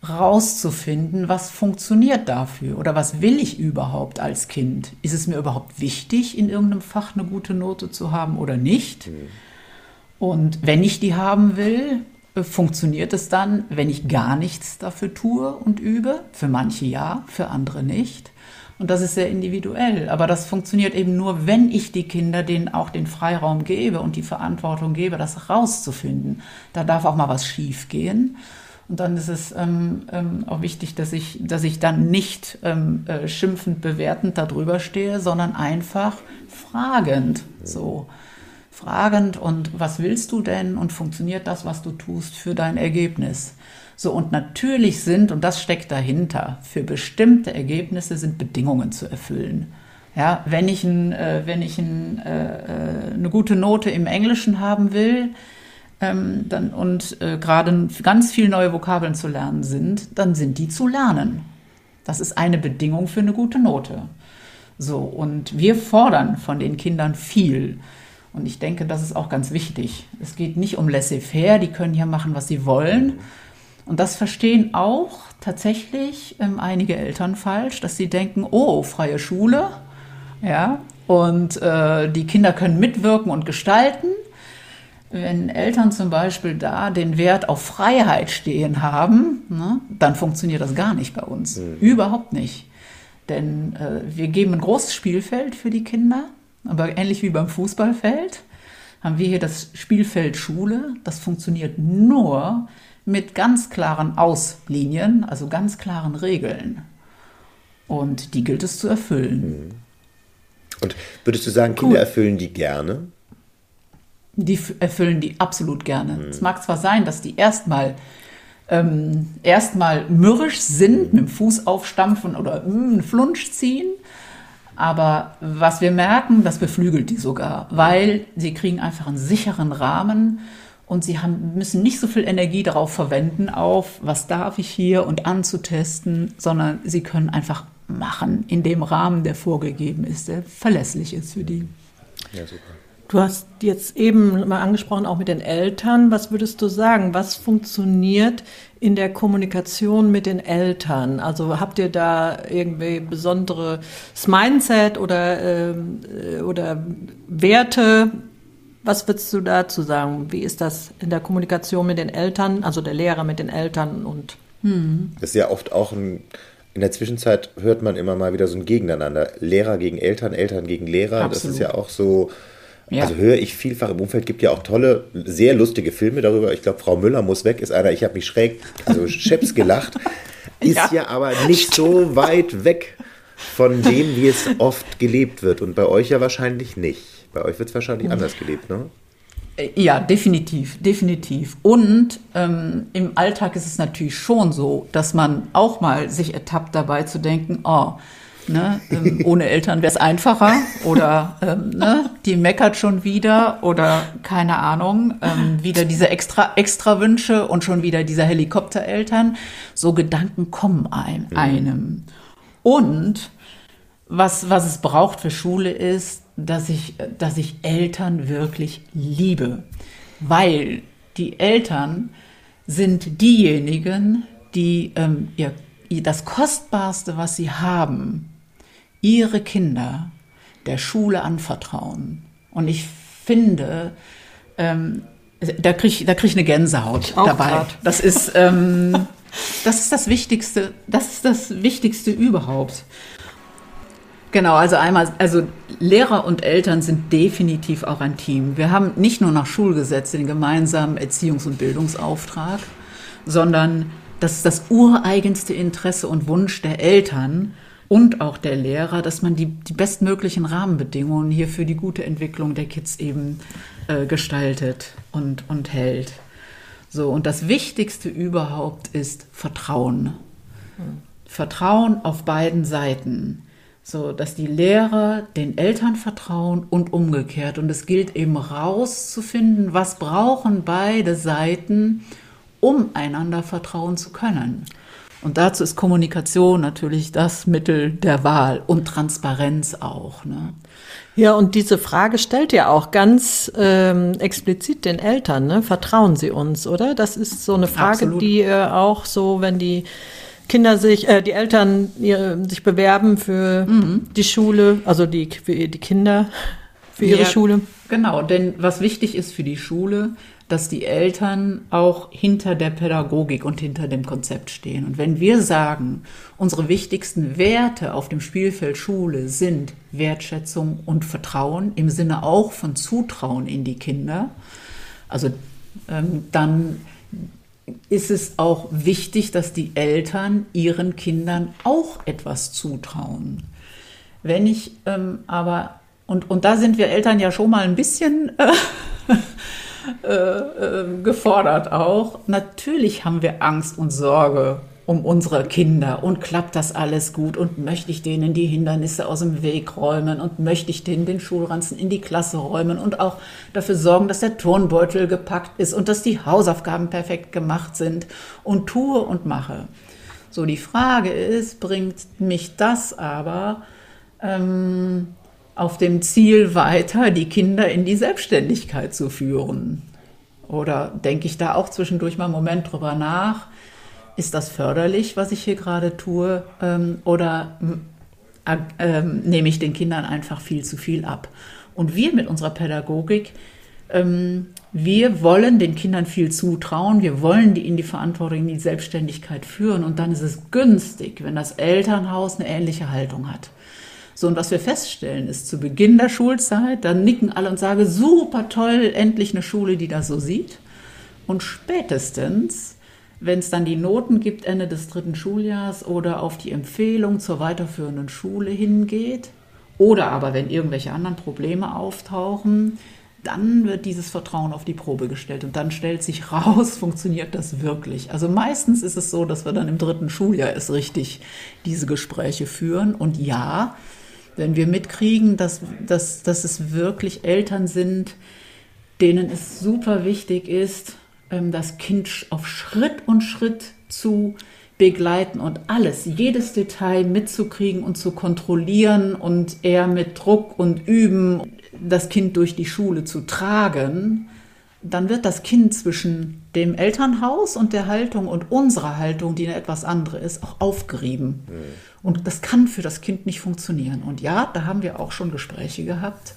rauszufinden, was funktioniert dafür oder was will ich überhaupt als Kind? Ist es mir überhaupt wichtig, in irgendeinem Fach eine gute Note zu haben oder nicht? Mhm. Und wenn ich die haben will, funktioniert es dann, wenn ich gar nichts dafür tue und übe? Für manche ja, für andere nicht. Und das ist sehr individuell. Aber das funktioniert eben nur, wenn ich die Kinder denen auch den Freiraum gebe und die Verantwortung gebe, das rauszufinden. Da darf auch mal was schief gehen. Und dann ist es ähm, ähm, auch wichtig, dass ich, dass ich dann nicht ähm, äh, schimpfend bewertend darüber stehe, sondern einfach fragend. So fragend und was willst du denn und funktioniert das, was du tust, für dein Ergebnis? So, und natürlich sind, und das steckt dahinter, für bestimmte Ergebnisse sind Bedingungen zu erfüllen. Ja, wenn ich, ein, äh, wenn ich ein, äh, äh eine gute Note im Englischen haben will, ähm, dann, und äh, gerade ganz viele neue Vokabeln zu lernen sind, dann sind die zu lernen. Das ist eine Bedingung für eine gute Note. So, und wir fordern von den Kindern viel. Und ich denke, das ist auch ganz wichtig. Es geht nicht um laissez-faire, die können ja machen, was sie wollen. Und das verstehen auch tatsächlich ähm, einige Eltern falsch, dass sie denken, oh, freie Schule, ja, und äh, die Kinder können mitwirken und gestalten wenn Eltern zum Beispiel da den Wert auf Freiheit stehen haben, ne, dann funktioniert das gar nicht bei uns. Mhm. Überhaupt nicht. Denn äh, wir geben ein großes Spielfeld für die Kinder, aber ähnlich wie beim Fußballfeld haben wir hier das Spielfeld Schule. Das funktioniert nur mit ganz klaren Auslinien, also ganz klaren Regeln. Und die gilt es zu erfüllen. Mhm. Und würdest du sagen, Kinder cool. erfüllen die gerne? die erfüllen die absolut gerne. Mhm. Es mag zwar sein, dass die erstmal ähm, erstmal mürrisch sind, mit dem Fuß aufstampfen oder mh, einen Flunsch ziehen, aber was wir merken, das beflügelt die sogar, weil sie kriegen einfach einen sicheren Rahmen und sie haben, müssen nicht so viel Energie darauf verwenden, auf was darf ich hier und anzutesten, sondern sie können einfach machen in dem Rahmen, der vorgegeben ist, der verlässlich ist für die. Ja, super. Du hast jetzt eben mal angesprochen, auch mit den Eltern. Was würdest du sagen? Was funktioniert in der Kommunikation mit den Eltern? Also habt ihr da irgendwie besonderes Mindset oder, äh, oder Werte? Was würdest du dazu sagen? Wie ist das in der Kommunikation mit den Eltern, also der Lehrer mit den Eltern und? Hm. Das ist ja oft auch ein, in der Zwischenzeit hört man immer mal wieder so ein Gegeneinander. Lehrer gegen Eltern, Eltern gegen Lehrer. Absolut. Das ist ja auch so, ja. Also höre ich vielfach im Umfeld, gibt ja auch tolle, sehr lustige Filme darüber. Ich glaube, Frau Müller muss weg, ist einer, ich habe mich schräg, also scheps gelacht. *laughs* Ist ja. ja aber nicht so weit weg von dem, wie es oft gelebt wird. Und bei euch ja wahrscheinlich nicht. Bei euch wird es wahrscheinlich mhm. anders gelebt, ne? Äh, ja, definitiv, definitiv. Und ähm, im Alltag ist es natürlich schon so, dass man auch mal sich ertappt dabei zu denken, oh, Ne? Ähm, ohne Eltern wäre es einfacher oder ähm, ne? die meckert schon wieder oder keine Ahnung, ähm, wieder diese extra, extra Wünsche und schon wieder diese Helikoptereltern. So Gedanken kommen einem. Mhm. einem. Und was, was es braucht für Schule ist, dass ich, dass ich Eltern wirklich liebe. Weil die Eltern sind diejenigen, die ähm, ihr, das Kostbarste, was sie haben, ihre Kinder der Schule anvertrauen. Und ich finde, ähm, da kriege ich, da krieg ich eine Gänsehaut dabei. Grad. Das ist, ähm, das ist das Wichtigste, das ist das Wichtigste überhaupt. Genau, also einmal, also Lehrer und Eltern sind definitiv auch ein Team. Wir haben nicht nur nach Schulgesetz den gemeinsamen Erziehungs- und Bildungsauftrag, sondern das ist das ureigenste Interesse und Wunsch der Eltern, und auch der Lehrer, dass man die, die bestmöglichen Rahmenbedingungen hier für die gute Entwicklung der Kids eben äh, gestaltet und, und hält. So, und das Wichtigste überhaupt ist Vertrauen. Hm. Vertrauen auf beiden Seiten. So, dass die Lehrer den Eltern vertrauen und umgekehrt. Und es gilt eben rauszufinden, was brauchen beide Seiten, um einander vertrauen zu können. Und dazu ist Kommunikation natürlich das Mittel der Wahl und Transparenz auch. Ne? Ja, und diese Frage stellt ja auch ganz ähm, explizit den Eltern, ne? Vertrauen sie uns, oder? Das ist so eine Frage, Absolut. die äh, auch so, wenn die Kinder sich, äh, die Eltern ihr, sich bewerben für mhm. die Schule, also die, für die Kinder, für ihre ja, Schule. Genau, denn was wichtig ist für die Schule, dass die Eltern auch hinter der Pädagogik und hinter dem Konzept stehen. Und wenn wir sagen, unsere wichtigsten Werte auf dem Spielfeld Schule sind Wertschätzung und Vertrauen im Sinne auch von Zutrauen in die Kinder, also ähm, dann ist es auch wichtig, dass die Eltern ihren Kindern auch etwas zutrauen. Wenn ich ähm, aber, und, und da sind wir Eltern ja schon mal ein bisschen äh, *laughs* äh, äh, gefordert auch. Natürlich haben wir Angst und Sorge um unsere Kinder und klappt das alles gut und möchte ich denen die Hindernisse aus dem Weg räumen und möchte ich denen den Schulranzen in die Klasse räumen und auch dafür sorgen, dass der Turnbeutel gepackt ist und dass die Hausaufgaben perfekt gemacht sind und tue und mache. So, die Frage ist, bringt mich das aber ähm, auf dem Ziel weiter, die Kinder in die Selbstständigkeit zu führen? Oder denke ich da auch zwischendurch mal einen Moment drüber nach? Ist das förderlich, was ich hier gerade tue? Ähm, oder äh, äh, nehme ich den Kindern einfach viel zu viel ab? Und wir mit unserer Pädagogik, ähm, wir wollen den Kindern viel zutrauen, wir wollen die in die Verantwortung, in die Selbstständigkeit führen. Und dann ist es günstig, wenn das Elternhaus eine ähnliche Haltung hat. So, und was wir feststellen, ist zu Beginn der Schulzeit, dann nicken alle und sagen, super toll, endlich eine Schule, die das so sieht. Und spätestens, wenn es dann die Noten gibt Ende des dritten Schuljahrs oder auf die Empfehlung zur weiterführenden Schule hingeht, oder aber wenn irgendwelche anderen Probleme auftauchen, dann wird dieses Vertrauen auf die Probe gestellt und dann stellt sich raus, *laughs* funktioniert das wirklich. Also meistens ist es so, dass wir dann im dritten Schuljahr es richtig diese Gespräche führen und ja, wenn wir mitkriegen, dass, dass, dass es wirklich Eltern sind, denen es super wichtig ist, ähm, das Kind auf Schritt und Schritt zu begleiten und alles, jedes Detail mitzukriegen und zu kontrollieren und eher mit Druck und Üben das Kind durch die Schule zu tragen, dann wird das Kind zwischen dem Elternhaus und der Haltung und unserer Haltung, die eine etwas andere ist, auch aufgerieben. Mhm. Und das kann für das Kind nicht funktionieren. Und ja, da haben wir auch schon Gespräche gehabt,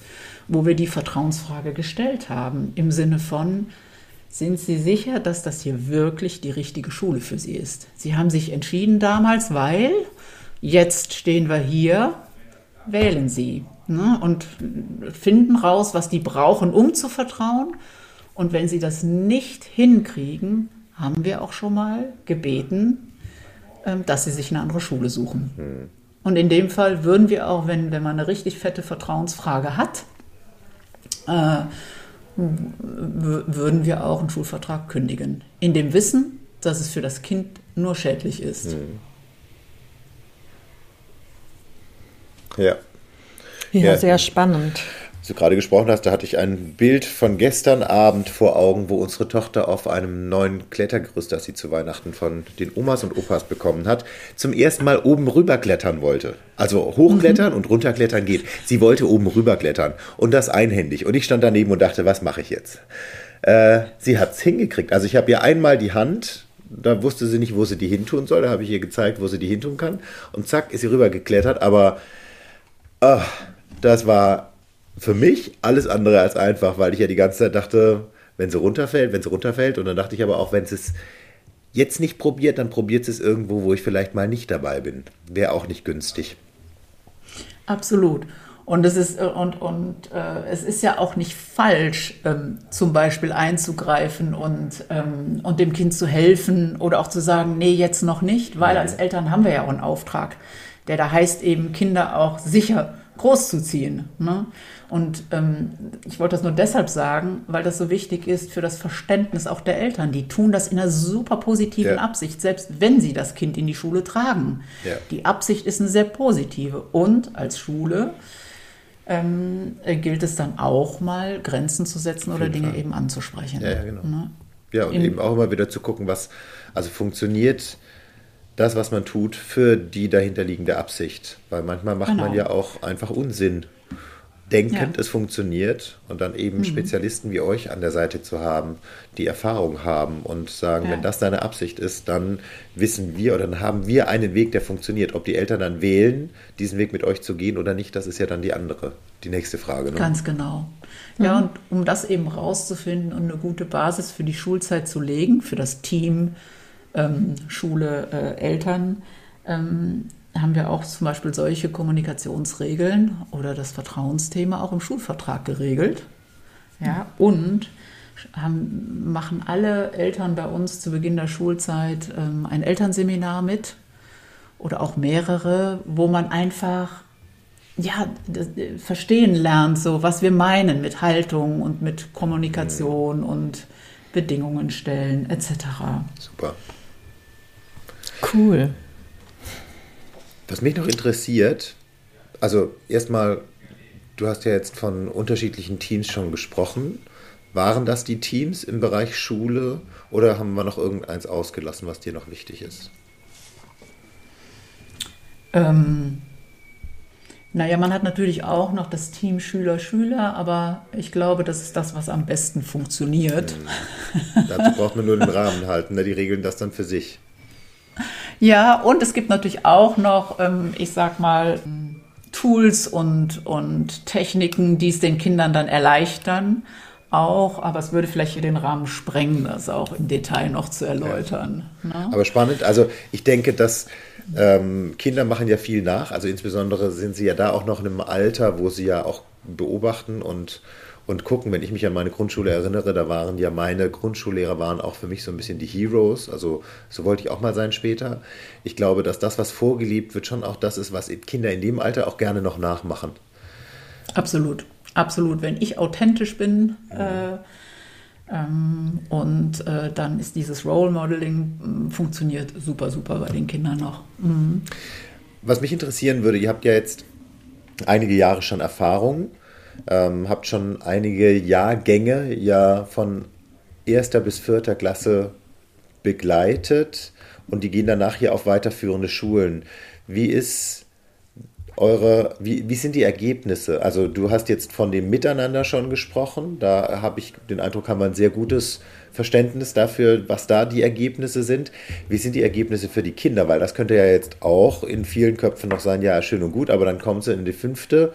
wo wir die Vertrauensfrage gestellt haben, im Sinne von, sind Sie sicher, dass das hier wirklich die richtige Schule für Sie ist? Sie haben sich entschieden damals, weil jetzt stehen wir hier, wählen Sie ne, und finden raus, was die brauchen, um zu vertrauen. Und wenn Sie das nicht hinkriegen, haben wir auch schon mal gebeten, dass sie sich eine andere Schule suchen. Mhm. Und in dem Fall würden wir auch, wenn, wenn man eine richtig fette Vertrauensfrage hat, äh, würden wir auch einen Schulvertrag kündigen. In dem Wissen, dass es für das Kind nur schädlich ist. Mhm. Ja. ja. Ja, sehr spannend du gerade gesprochen hast, da hatte ich ein Bild von gestern Abend vor Augen, wo unsere Tochter auf einem neuen Klettergerüst, das sie zu Weihnachten von den Omas und Opas bekommen hat, zum ersten Mal oben rüber klettern wollte. Also hochklettern mhm. und runterklettern geht. Sie wollte oben rüber klettern und das einhändig. Und ich stand daneben und dachte, was mache ich jetzt? Äh, sie hat es hingekriegt. Also ich habe ihr einmal die Hand da wusste sie nicht, wo sie die hintun soll. Da habe ich ihr gezeigt, wo sie die hintun kann. Und zack, ist sie rübergeklettert. Aber oh, das war für mich alles andere als einfach, weil ich ja die ganze Zeit dachte, wenn sie runterfällt, wenn sie runterfällt. Und dann dachte ich aber auch, wenn es jetzt nicht probiert, dann probiert es irgendwo, wo ich vielleicht mal nicht dabei bin. Wäre auch nicht günstig. Absolut. Und es ist und und äh, es ist ja auch nicht falsch, ähm, zum Beispiel einzugreifen und ähm, und dem Kind zu helfen oder auch zu sagen, nee, jetzt noch nicht, weil als Eltern haben wir ja auch einen Auftrag, der da heißt eben Kinder auch sicher großzuziehen. Ne? Und ähm, ich wollte das nur deshalb sagen, weil das so wichtig ist für das Verständnis auch der Eltern. Die tun das in einer super positiven ja. Absicht, selbst wenn sie das Kind in die Schule tragen. Ja. Die Absicht ist eine sehr positive. Und als Schule ähm, gilt es dann auch mal, Grenzen zu setzen oder Dinge Fall. eben anzusprechen. Ja, genau. Ne? Ja, und In- eben auch immer wieder zu gucken, was, also funktioniert das, was man tut, für die dahinterliegende Absicht. Weil manchmal macht man Genau. ja auch einfach Unsinn. Denkend, Ja. Mhm. es funktioniert und dann eben Spezialisten wie euch an der Seite zu haben, die Erfahrung haben und sagen, Ja. wenn das deine Absicht ist, dann wissen wir oder dann haben wir einen Weg, der funktioniert. Ob die Eltern dann wählen, diesen Weg mit euch zu gehen oder nicht, das ist ja dann die andere, die nächste Frage. Ne? Ganz genau. Ja, und um das eben rauszufinden und eine gute Basis für die Schulzeit zu legen, für das Team, ähm, Schule, äh, Eltern, ähm, haben wir auch zum Beispiel solche Kommunikationsregeln oder das Vertrauensthema auch im Schulvertrag geregelt. Ja, und haben, machen alle Eltern bei uns zu Beginn der Schulzeit ähm, ein Elternseminar mit oder auch mehrere, wo man einfach ja, äh, verstehen lernt, so was wir meinen mit Haltung und mit Kommunikation und Bedingungen stellen etc. Super. Cool. Was mich noch interessiert, also erstmal, du hast ja jetzt von unterschiedlichen Teams schon gesprochen. Waren das die Teams im Bereich Schule oder haben wir noch irgendeins ausgelassen, was dir noch wichtig ist? Ähm, naja, man hat natürlich auch noch das Team Schüler-Schüler, aber ich glaube, das ist das, was am besten funktioniert. Dazu braucht man nur den Rahmen halten, ne? die regeln das dann für sich. Ja, und es gibt natürlich auch noch, ähm, ich sag mal, Tools und, und Techniken, die es den Kindern dann erleichtern. Auch, aber es würde vielleicht hier den Rahmen sprengen, das auch im Detail noch zu erläutern. Ne? Aber spannend, also ich denke, dass ähm, Kinder machen ja viel nach, also insbesondere sind sie ja da auch noch in einem Alter, wo sie ja auch beobachten und, und gucken. Wenn ich mich an meine Grundschule erinnere, da waren ja meine Grundschullehrer waren auch für mich so ein bisschen die Heroes, also so wollte ich auch mal sein später. Ich glaube, dass das, was vorgelebt wird, schon auch das ist, was Kinder in dem Alter auch gerne noch nachmachen. Absolut, absolut. Wenn ich authentisch bin äh, ähm, und äh, dann ist dieses Role Modeling ähm, funktioniert super, super bei den Kindern noch. Mhm. Was mich interessieren würde, ihr habt ja jetzt einige Jahre schon Erfahrung, ähm, habt schon einige Jahrgänge ja von erster bis vierter Klasse begleitet und die gehen danach hier auf weiterführende Schulen. Wie ist eure, wie, wie sind die Ergebnisse? Also du hast jetzt von dem Miteinander schon gesprochen. Da habe ich den Eindruck, haben wir ein sehr gutes Verständnis dafür, was da die Ergebnisse sind. Wie sind die Ergebnisse für die Kinder? Weil das könnte ja jetzt auch in vielen Köpfen noch sein, ja, schön und gut, aber dann kommen sie in die fünfte,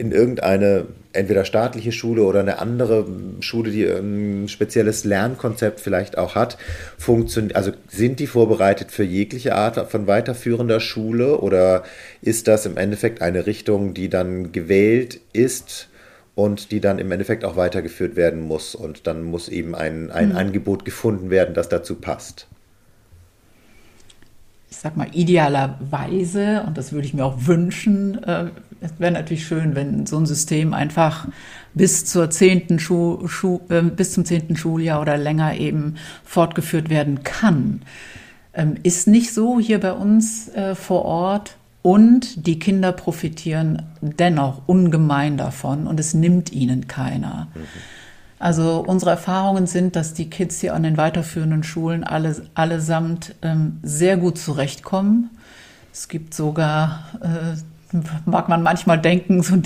in irgendeine entweder staatliche Schule oder eine andere Schule, die ein spezielles Lernkonzept vielleicht auch hat. Funktion also sind die vorbereitet für jegliche Art von weiterführender Schule oder ist das im Endeffekt eine Richtung, die dann gewählt ist? und die dann im Endeffekt auch weitergeführt werden muss. Und dann muss eben ein, ein Angebot gefunden werden, das dazu passt. Ich sag mal, idealerweise, und das würde ich mir auch wünschen, äh, es wäre natürlich schön, wenn so ein System einfach bis zur zehnten Schu Schu äh, bis zum zehnten Schuljahr oder länger eben fortgeführt werden kann. Ähm, ist nicht so hier bei uns äh, vor Ort. Und die Kinder profitieren dennoch ungemein davon und es nimmt ihnen keiner. Also unsere Erfahrungen sind, dass die Kids hier an den weiterführenden Schulen alle, allesamt ähm, sehr gut zurechtkommen. Es gibt sogar, äh, mag man manchmal denken, so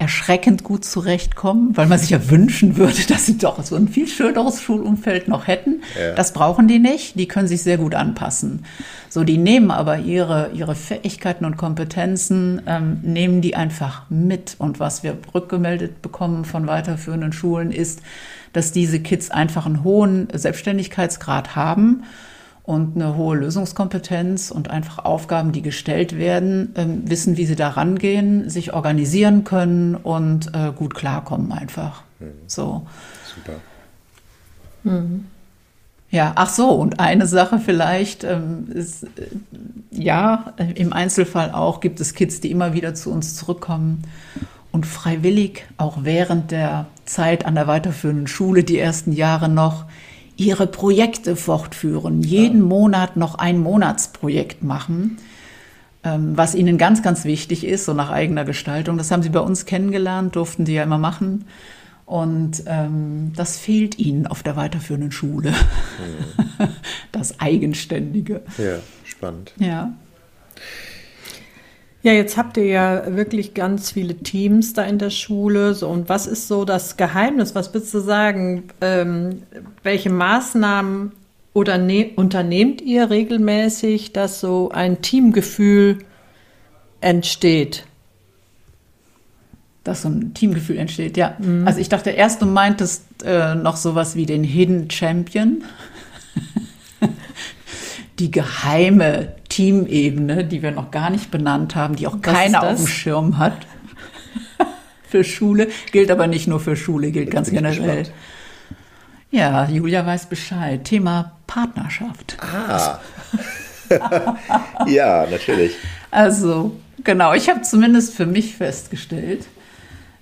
erschreckend gut zurechtkommen, weil man sich ja wünschen würde, *laughs* dass sie doch so ein viel schöneres Schulumfeld noch hätten. Ja. Das brauchen die nicht. Die können sich sehr gut anpassen. So, die nehmen aber ihre, ihre Fähigkeiten und Kompetenzen, ähm, nehmen die einfach mit. Und was wir rückgemeldet bekommen von weiterführenden Schulen ist, dass diese Kids einfach einen hohen Selbstständigkeitsgrad haben und eine hohe Lösungskompetenz und einfach Aufgaben, die gestellt werden, ähm, wissen, wie sie da rangehen, sich organisieren können und äh, gut klarkommen einfach. So. Super. Ja, ach so, und eine Sache vielleicht ähm, ist, äh, ja, äh, im Einzelfall auch gibt es Kids, die immer wieder zu uns zurückkommen und freiwillig auch während der Zeit an der weiterführenden Schule, die ersten Jahre noch, ihre Projekte fortführen, jeden Monat noch ein Monatsprojekt machen, ähm, was ihnen ganz, ganz wichtig ist, so nach eigener Gestaltung. Das haben sie bei uns kennengelernt, durften die ja immer machen. Und ähm, das fehlt ihnen auf der weiterführenden Schule. Mhm. *laughs* Das Eigenständige. Ja, spannend. Ja. Ja, jetzt habt ihr ja wirklich ganz viele Teams da in der Schule. So, und was ist so das Geheimnis? Was würdest du sagen? Ähm, welche Maßnahmen oder ne unternehmt ihr regelmäßig, dass so ein Teamgefühl entsteht? dass so ein Teamgefühl entsteht, ja. Mhm. Also ich dachte erst, du meintest äh, noch sowas wie den Hidden Champion. *laughs* die geheime Teamebene, die wir noch gar nicht benannt haben, die auch Was keiner auf dem Schirm hat. *laughs* für Schule, gilt aber nicht nur für Schule, gilt ganz generell. Ja, Julia weiß Bescheid. Thema Partnerschaft. Ah. *laughs* ja, natürlich. Also, genau, ich habe zumindest für mich festgestellt,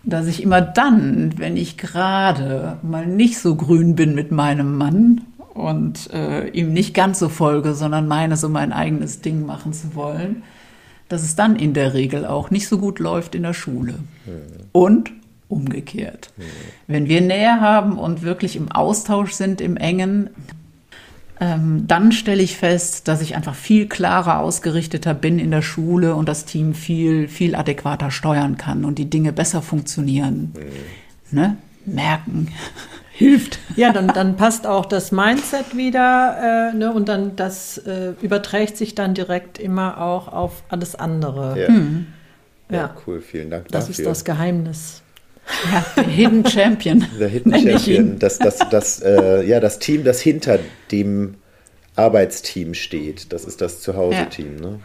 dass ich immer dann, wenn ich gerade mal nicht so grün bin mit meinem Mann und äh, ihm nicht ganz so folge, sondern meine, so mein eigenes Ding machen zu wollen, dass es dann in der Regel auch nicht so gut läuft in der Schule. Mhm. Und umgekehrt. Mhm. Wenn wir Nähe haben und wirklich im Austausch sind, im engen, ähm, dann stelle ich fest, dass ich einfach viel klarer ausgerichteter bin in der Schule und das Team viel, viel adäquater steuern kann und die Dinge besser funktionieren. Mhm. Ne? Merken hilft. Ja, dann, dann passt auch das Mindset wieder äh, ne? und dann das äh, überträgt sich dann direkt immer auch auf alles andere. Ja, mhm. ja. ja cool, vielen Dank. Das dafür. ist das Geheimnis. Ja, der Hidden Champion. *laughs* Der Hidden Champion. Das, das, das, äh, ja, das Team, das hinter dem Arbeitsteam steht. Das ist das Zuhause-Team. Ja. Ne?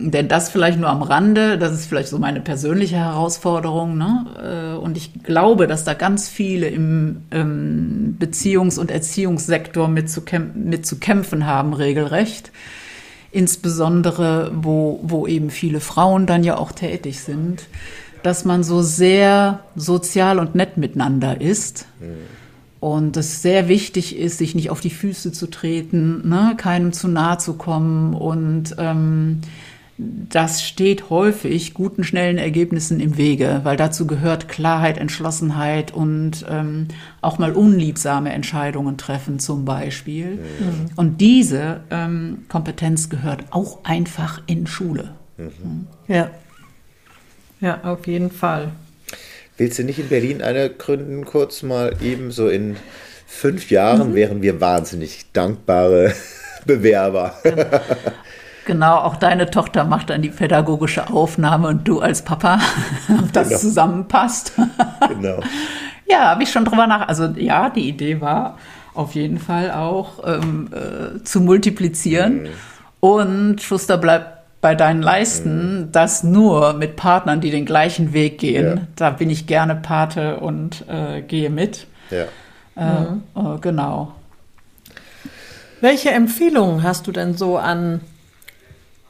Denn das vielleicht nur am Rande, das ist vielleicht so meine persönliche Herausforderung. Ne? Äh, und ich glaube, dass da ganz viele im ähm, Beziehungs- und Erziehungssektor mit zu, mit zu kämpfen haben, regelrecht. Insbesondere, wo, wo eben viele Frauen dann ja auch tätig sind dass man so sehr sozial und nett miteinander ist. Mhm. Und es sehr wichtig ist, sich nicht auf die Füße zu treten, ne, keinem zu nahe zu kommen. Und ähm, das steht häufig guten, schnellen Ergebnissen im Wege, weil dazu gehört Klarheit, Entschlossenheit und ähm, auch mal unliebsame Entscheidungen treffen zum Beispiel. Mhm. Und diese ähm, Kompetenz gehört auch einfach in Schule. Mhm. Ja. Ja, auf jeden Fall. Willst du nicht in Berlin eine gründen, kurz mal eben so in fünf Jahren mhm. wären wir wahnsinnig dankbare *laughs* Bewerber. Genau. Genau. auch deine Tochter macht dann die pädagogische Aufnahme und du als Papa, *laughs* ob das genau. zusammenpasst. *laughs* genau. Ja, habe ich schon drüber nach. Also ja, die Idee war auf jeden Fall auch ähm, äh, zu multiplizieren. Mhm. Und Schuster bleibt bei deinen Leisten, mhm. das nur mit Partnern, die den gleichen Weg gehen. Ja. Da bin ich gerne Pate und äh, gehe mit. Ja. Äh, mhm. äh, genau. Welche Empfehlungen hast du denn so an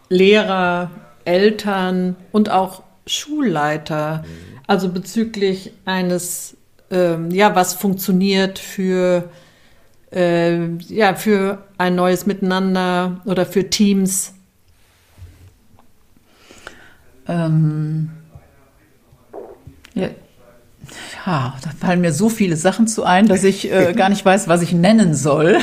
Lehrer, Eltern und auch Schulleiter? Also bezüglich eines, ähm, ja, was funktioniert für, äh, ja, für ein neues Miteinander oder für Teams? Ähm, ja, ja, da fallen mir so viele Sachen zu ein, dass ich äh, *laughs* gar nicht weiß, was ich nennen soll.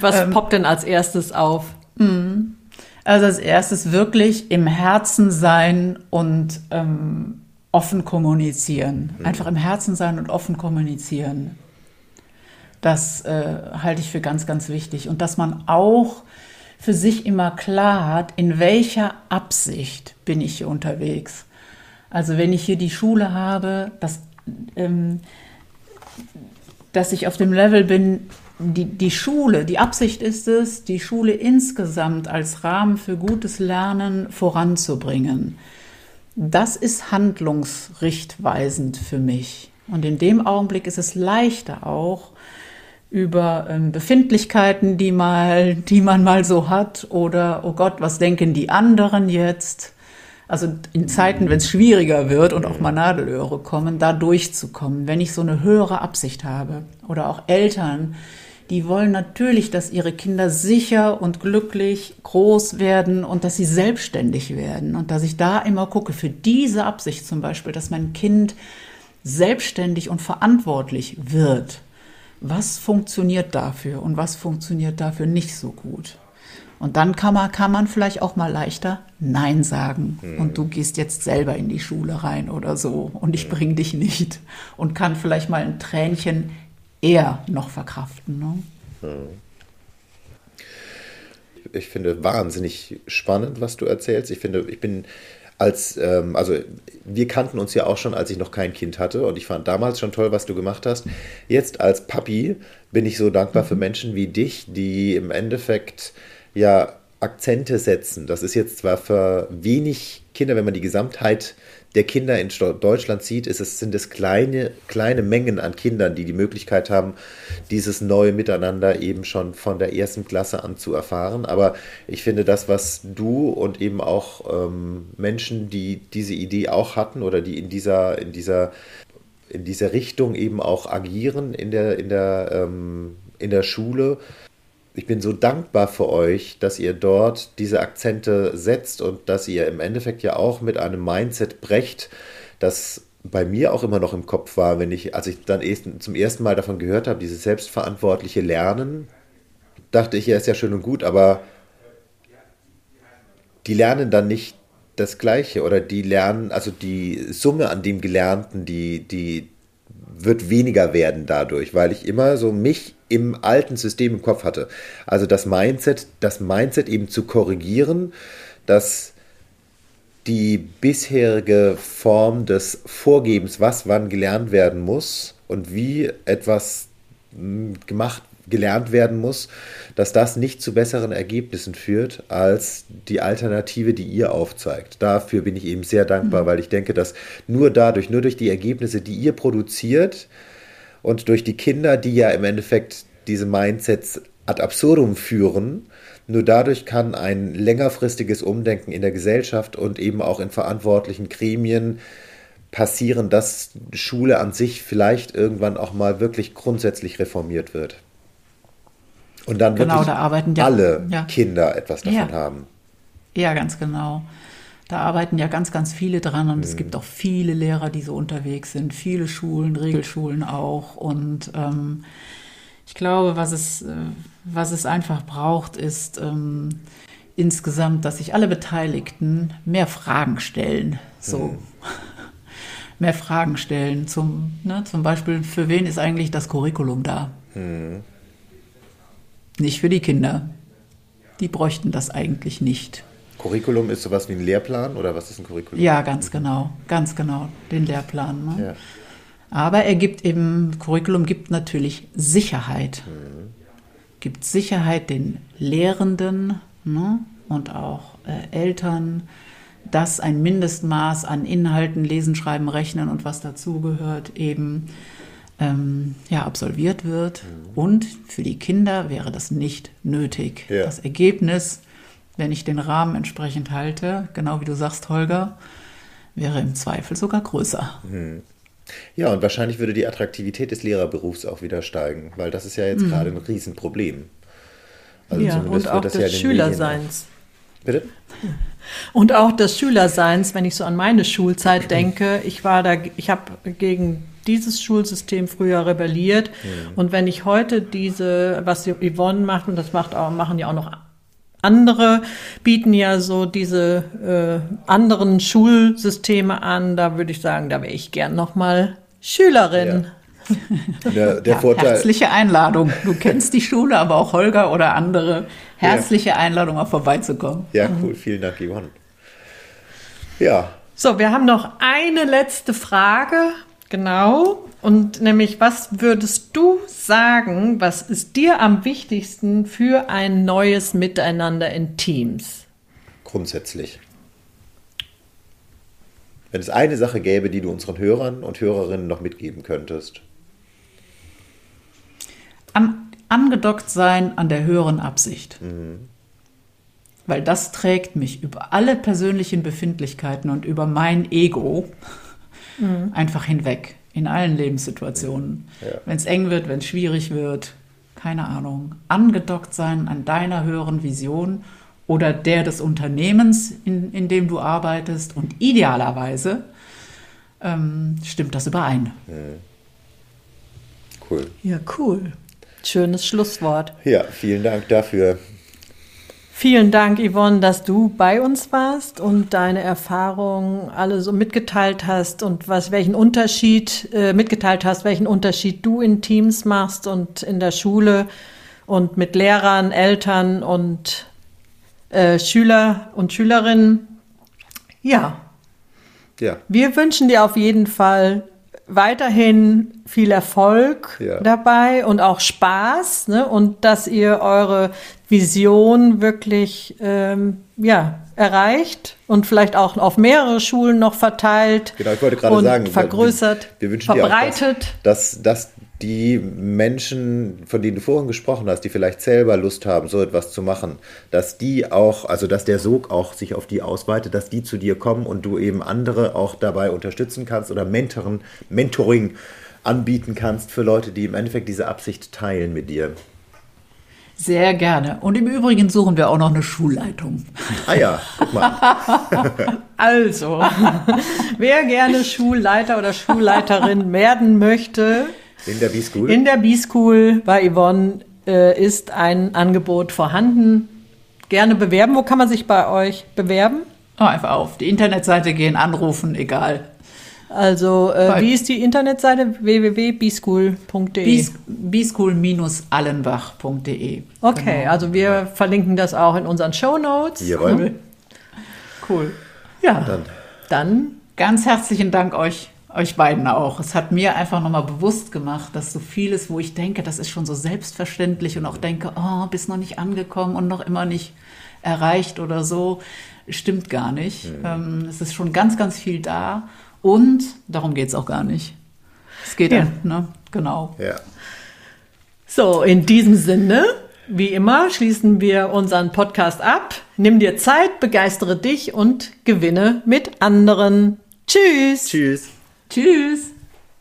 was ähm, poppt denn als erstes auf? Hm. Also als erstes wirklich im Herzen sein und ähm, offen kommunizieren. Mhm. Einfach im Herzen sein und offen kommunizieren. Das äh, halte ich für ganz, ganz wichtig. Und dass man auch für sich immer klar hat, in welcher Absicht bin ich hier unterwegs. Also wenn ich hier die Schule habe, dass, ähm, dass ich auf dem Level bin, die, die Schule, die Absicht ist es, die Schule insgesamt als Rahmen für gutes Lernen voranzubringen. Das ist handlungsrichtweisend für mich. Und in dem Augenblick ist es leichter auch, über ähm, Befindlichkeiten, die, mal, die man mal so hat oder, oh Gott, was denken die anderen jetzt? Also in Zeiten, wenn es schwieriger wird und auch mal Nadelöhre kommen, da durchzukommen, wenn ich so eine höhere Absicht habe. Oder auch Eltern, die wollen natürlich, dass ihre Kinder sicher und glücklich groß werden und dass sie selbstständig werden. Und dass ich da immer gucke, für diese Absicht zum Beispiel, dass mein Kind selbstständig und verantwortlich wird, was funktioniert dafür und was funktioniert dafür nicht so gut. Und dann kann man, kann man vielleicht auch mal leichter Nein sagen. Mhm. Und du gehst jetzt selber in die Schule rein oder so und ich bringe dich nicht. Und kann vielleicht mal ein Tränchen eher noch verkraften. Ne? Mhm. Ich finde wahnsinnig spannend, was du erzählst. Ich finde, ich bin als, ähm, also wir kannten uns ja auch schon, als ich noch kein Kind hatte und ich fand damals schon toll, was du gemacht hast. Jetzt als Papi bin ich so dankbar für mhm. Menschen wie dich, die im Endeffekt ja Akzente setzen. Das ist jetzt zwar für wenig Kinder, wenn man die Gesamtheit der Kinder in Deutschland sieht, ist es, sind es kleine, kleine Mengen an Kindern, die die Möglichkeit haben, dieses neue Miteinander eben schon von der ersten Klasse an zu erfahren. Aber ich finde das, was du und eben auch ähm, Menschen, die diese Idee auch hatten oder die in dieser, in dieser, in dieser Richtung eben auch agieren in der, in der, ähm, in der Schule, ich bin so dankbar für euch, dass ihr dort diese Akzente setzt und dass ihr im Endeffekt ja auch mit einem Mindset brecht, das bei mir auch immer noch im Kopf war, wenn ich, als ich dann zum ersten Mal davon gehört habe, dieses selbstverantwortliche Lernen, dachte ich, ja, ist ja schön und gut, aber die lernen dann nicht das Gleiche oder die lernen, also die Summe an dem Gelernten, die, die wird weniger werden dadurch, weil ich immer so mich im alten System im Kopf hatte. Also das Mindset, das Mindset eben zu korrigieren, dass die bisherige Form des Vorgebens, was wann gelernt werden muss und wie etwas hm, gemacht gelernt werden muss, dass das nicht zu besseren Ergebnissen führt als die Alternative, die ihr aufzeigt. Dafür bin ich eben sehr dankbar, mhm. weil ich denke, dass nur dadurch, nur durch die Ergebnisse, die ihr produziert, und durch die Kinder, die ja im Endeffekt diese Mindsets ad absurdum führen, nur dadurch kann ein längerfristiges Umdenken in der Gesellschaft und eben auch in verantwortlichen Gremien passieren, dass Schule an sich vielleicht irgendwann auch mal wirklich grundsätzlich reformiert wird. Und dann genau, wirklich da arbeiten ja, alle ja. Kinder etwas davon ja. haben. Ja, ganz genau. Da arbeiten ja ganz, ganz viele dran und mhm. es gibt auch viele Lehrer, die so unterwegs sind, viele Schulen, Regelschulen auch. Und ähm, ich glaube, was es, äh, was es einfach braucht, ist ähm, insgesamt, dass sich alle Beteiligten mehr Fragen stellen. So. Mhm. *laughs* mehr Fragen stellen. Zum, ne, zum Beispiel, für wen ist eigentlich das Curriculum da? Mhm. Nicht für die Kinder. Die bräuchten das eigentlich nicht. Curriculum ist sowas wie ein Lehrplan oder was ist ein Curriculum? Ja, ganz genau, ganz genau, den Lehrplan. Ne? Ja. Aber er gibt eben, Curriculum gibt natürlich Sicherheit. Mhm. Gibt Sicherheit den Lehrenden ne? und auch äh, Eltern, dass ein Mindestmaß an Inhalten, Lesen, Schreiben, Rechnen und was dazugehört eben ähm, ja, absolviert wird. Mhm. Und für die Kinder wäre das nicht nötig. Ja. Das Ergebnis wenn ich den Rahmen entsprechend halte, genau wie du sagst, Holger, wäre im Zweifel sogar größer. Hm. Ja, und wahrscheinlich würde die Attraktivität des Lehrerberufs auch wieder steigen, weil das ist ja jetzt mhm. gerade ein Riesenproblem. Also ja, und auch des ja Schülerseins. Bitte? Und auch des Schülerseins, wenn ich so an meine Schulzeit *clears throat* denke, ich war da, ich habe gegen dieses Schulsystem früher rebelliert. Mhm. Und wenn ich heute diese, was Yvonne macht, und das macht auch, machen ja auch noch andere bieten ja so diese äh, anderen Schulsysteme an. Da würde ich sagen, da wäre ich gern noch mal Schülerin. Ja. Der, der *laughs* ja, Vorteil. Herzliche Einladung. Du kennst die Schule, aber auch Holger oder andere. Herzliche ja. Einladung, mal vorbeizukommen. Ja, cool. Vielen Dank, Yvonne. Ja. So, wir haben noch eine letzte Frage. Genau. Und nämlich, was würdest du sagen, was ist dir am wichtigsten für ein neues Miteinander in Teams? Grundsätzlich. Wenn es eine Sache gäbe, die du unseren Hörern und Hörerinnen noch mitgeben könntest. An, angedockt sein an der höheren Absicht. Mhm. Weil das trägt mich über alle persönlichen Befindlichkeiten und über mein Ego mhm. einfach hinweg in allen Lebenssituationen. Ja. Wenn es eng wird, wenn es schwierig wird, keine Ahnung, angedockt sein an deiner höheren Vision oder der des Unternehmens, in, in dem du arbeitest und idealerweise ähm, stimmt das überein. Cool. Ja, cool. Schönes Schlusswort. Ja, vielen Dank dafür. Vielen Dank, Yvonne, dass du bei uns warst und deine Erfahrungen alle so mitgeteilt hast und was welchen Unterschied äh, mitgeteilt hast, welchen Unterschied du in Teams machst und in der Schule und mit Lehrern, Eltern und äh, Schüler und Schülerinnen. Ja, Ja, wir wünschen dir auf jeden Fall weiterhin viel Erfolg Ja. dabei und auch Spaß ne? und dass ihr eure Vision wirklich ähm, ja, erreicht und vielleicht auch auf mehrere Schulen noch verteilt genau. Ich wollte gerade und sagen, vergrößert, wir, wir wünschen dir auch, verbreitet. dass, dass, dass die Menschen, von denen du vorhin gesprochen hast, die vielleicht selber Lust haben, so etwas zu machen, dass die auch, also dass der Sog auch sich auf die ausweitet, dass die zu dir kommen und du eben andere auch dabei unterstützen kannst oder Mentoren, Mentoring anbieten kannst für Leute, die im Endeffekt diese Absicht teilen mit dir. Sehr gerne. Und im Übrigen suchen wir auch noch eine Schulleitung. Ah ja, guck mal. *laughs* Also, *laughs* wer gerne Schulleiter oder Schulleiterin werden möchte, In der B-School. In der B-School bei Yvonne äh, ist ein Angebot vorhanden. Gerne bewerben. Wo kann man sich bei euch bewerben? Oh, einfach auf die Internetseite gehen, anrufen, egal. Also, äh, wie ist die Internetseite? www.bschool.de. b-school-allenbach.de. Okay, Genau. also wir verlinken das auch in unseren Show Notes. Jawohl. Cool. Cool. Ja, Dann. dann Ganz herzlichen Dank euch, euch beiden auch. Es hat mir einfach nochmal bewusst gemacht, dass so vieles, wo ich denke, das ist schon so selbstverständlich und auch denke, oh, bist noch nicht angekommen und noch immer nicht erreicht oder so, stimmt gar nicht. Ähm, es ist schon ganz, ganz viel da und darum geht es auch gar nicht. Es geht, Ja. ja. ne? Genau. Ja. So, in diesem Sinne, wie immer, schließen wir unseren Podcast ab. Nimm dir Zeit, begeistere dich und gewinne mit anderen. Tschüss. Tschüss. Tschüss.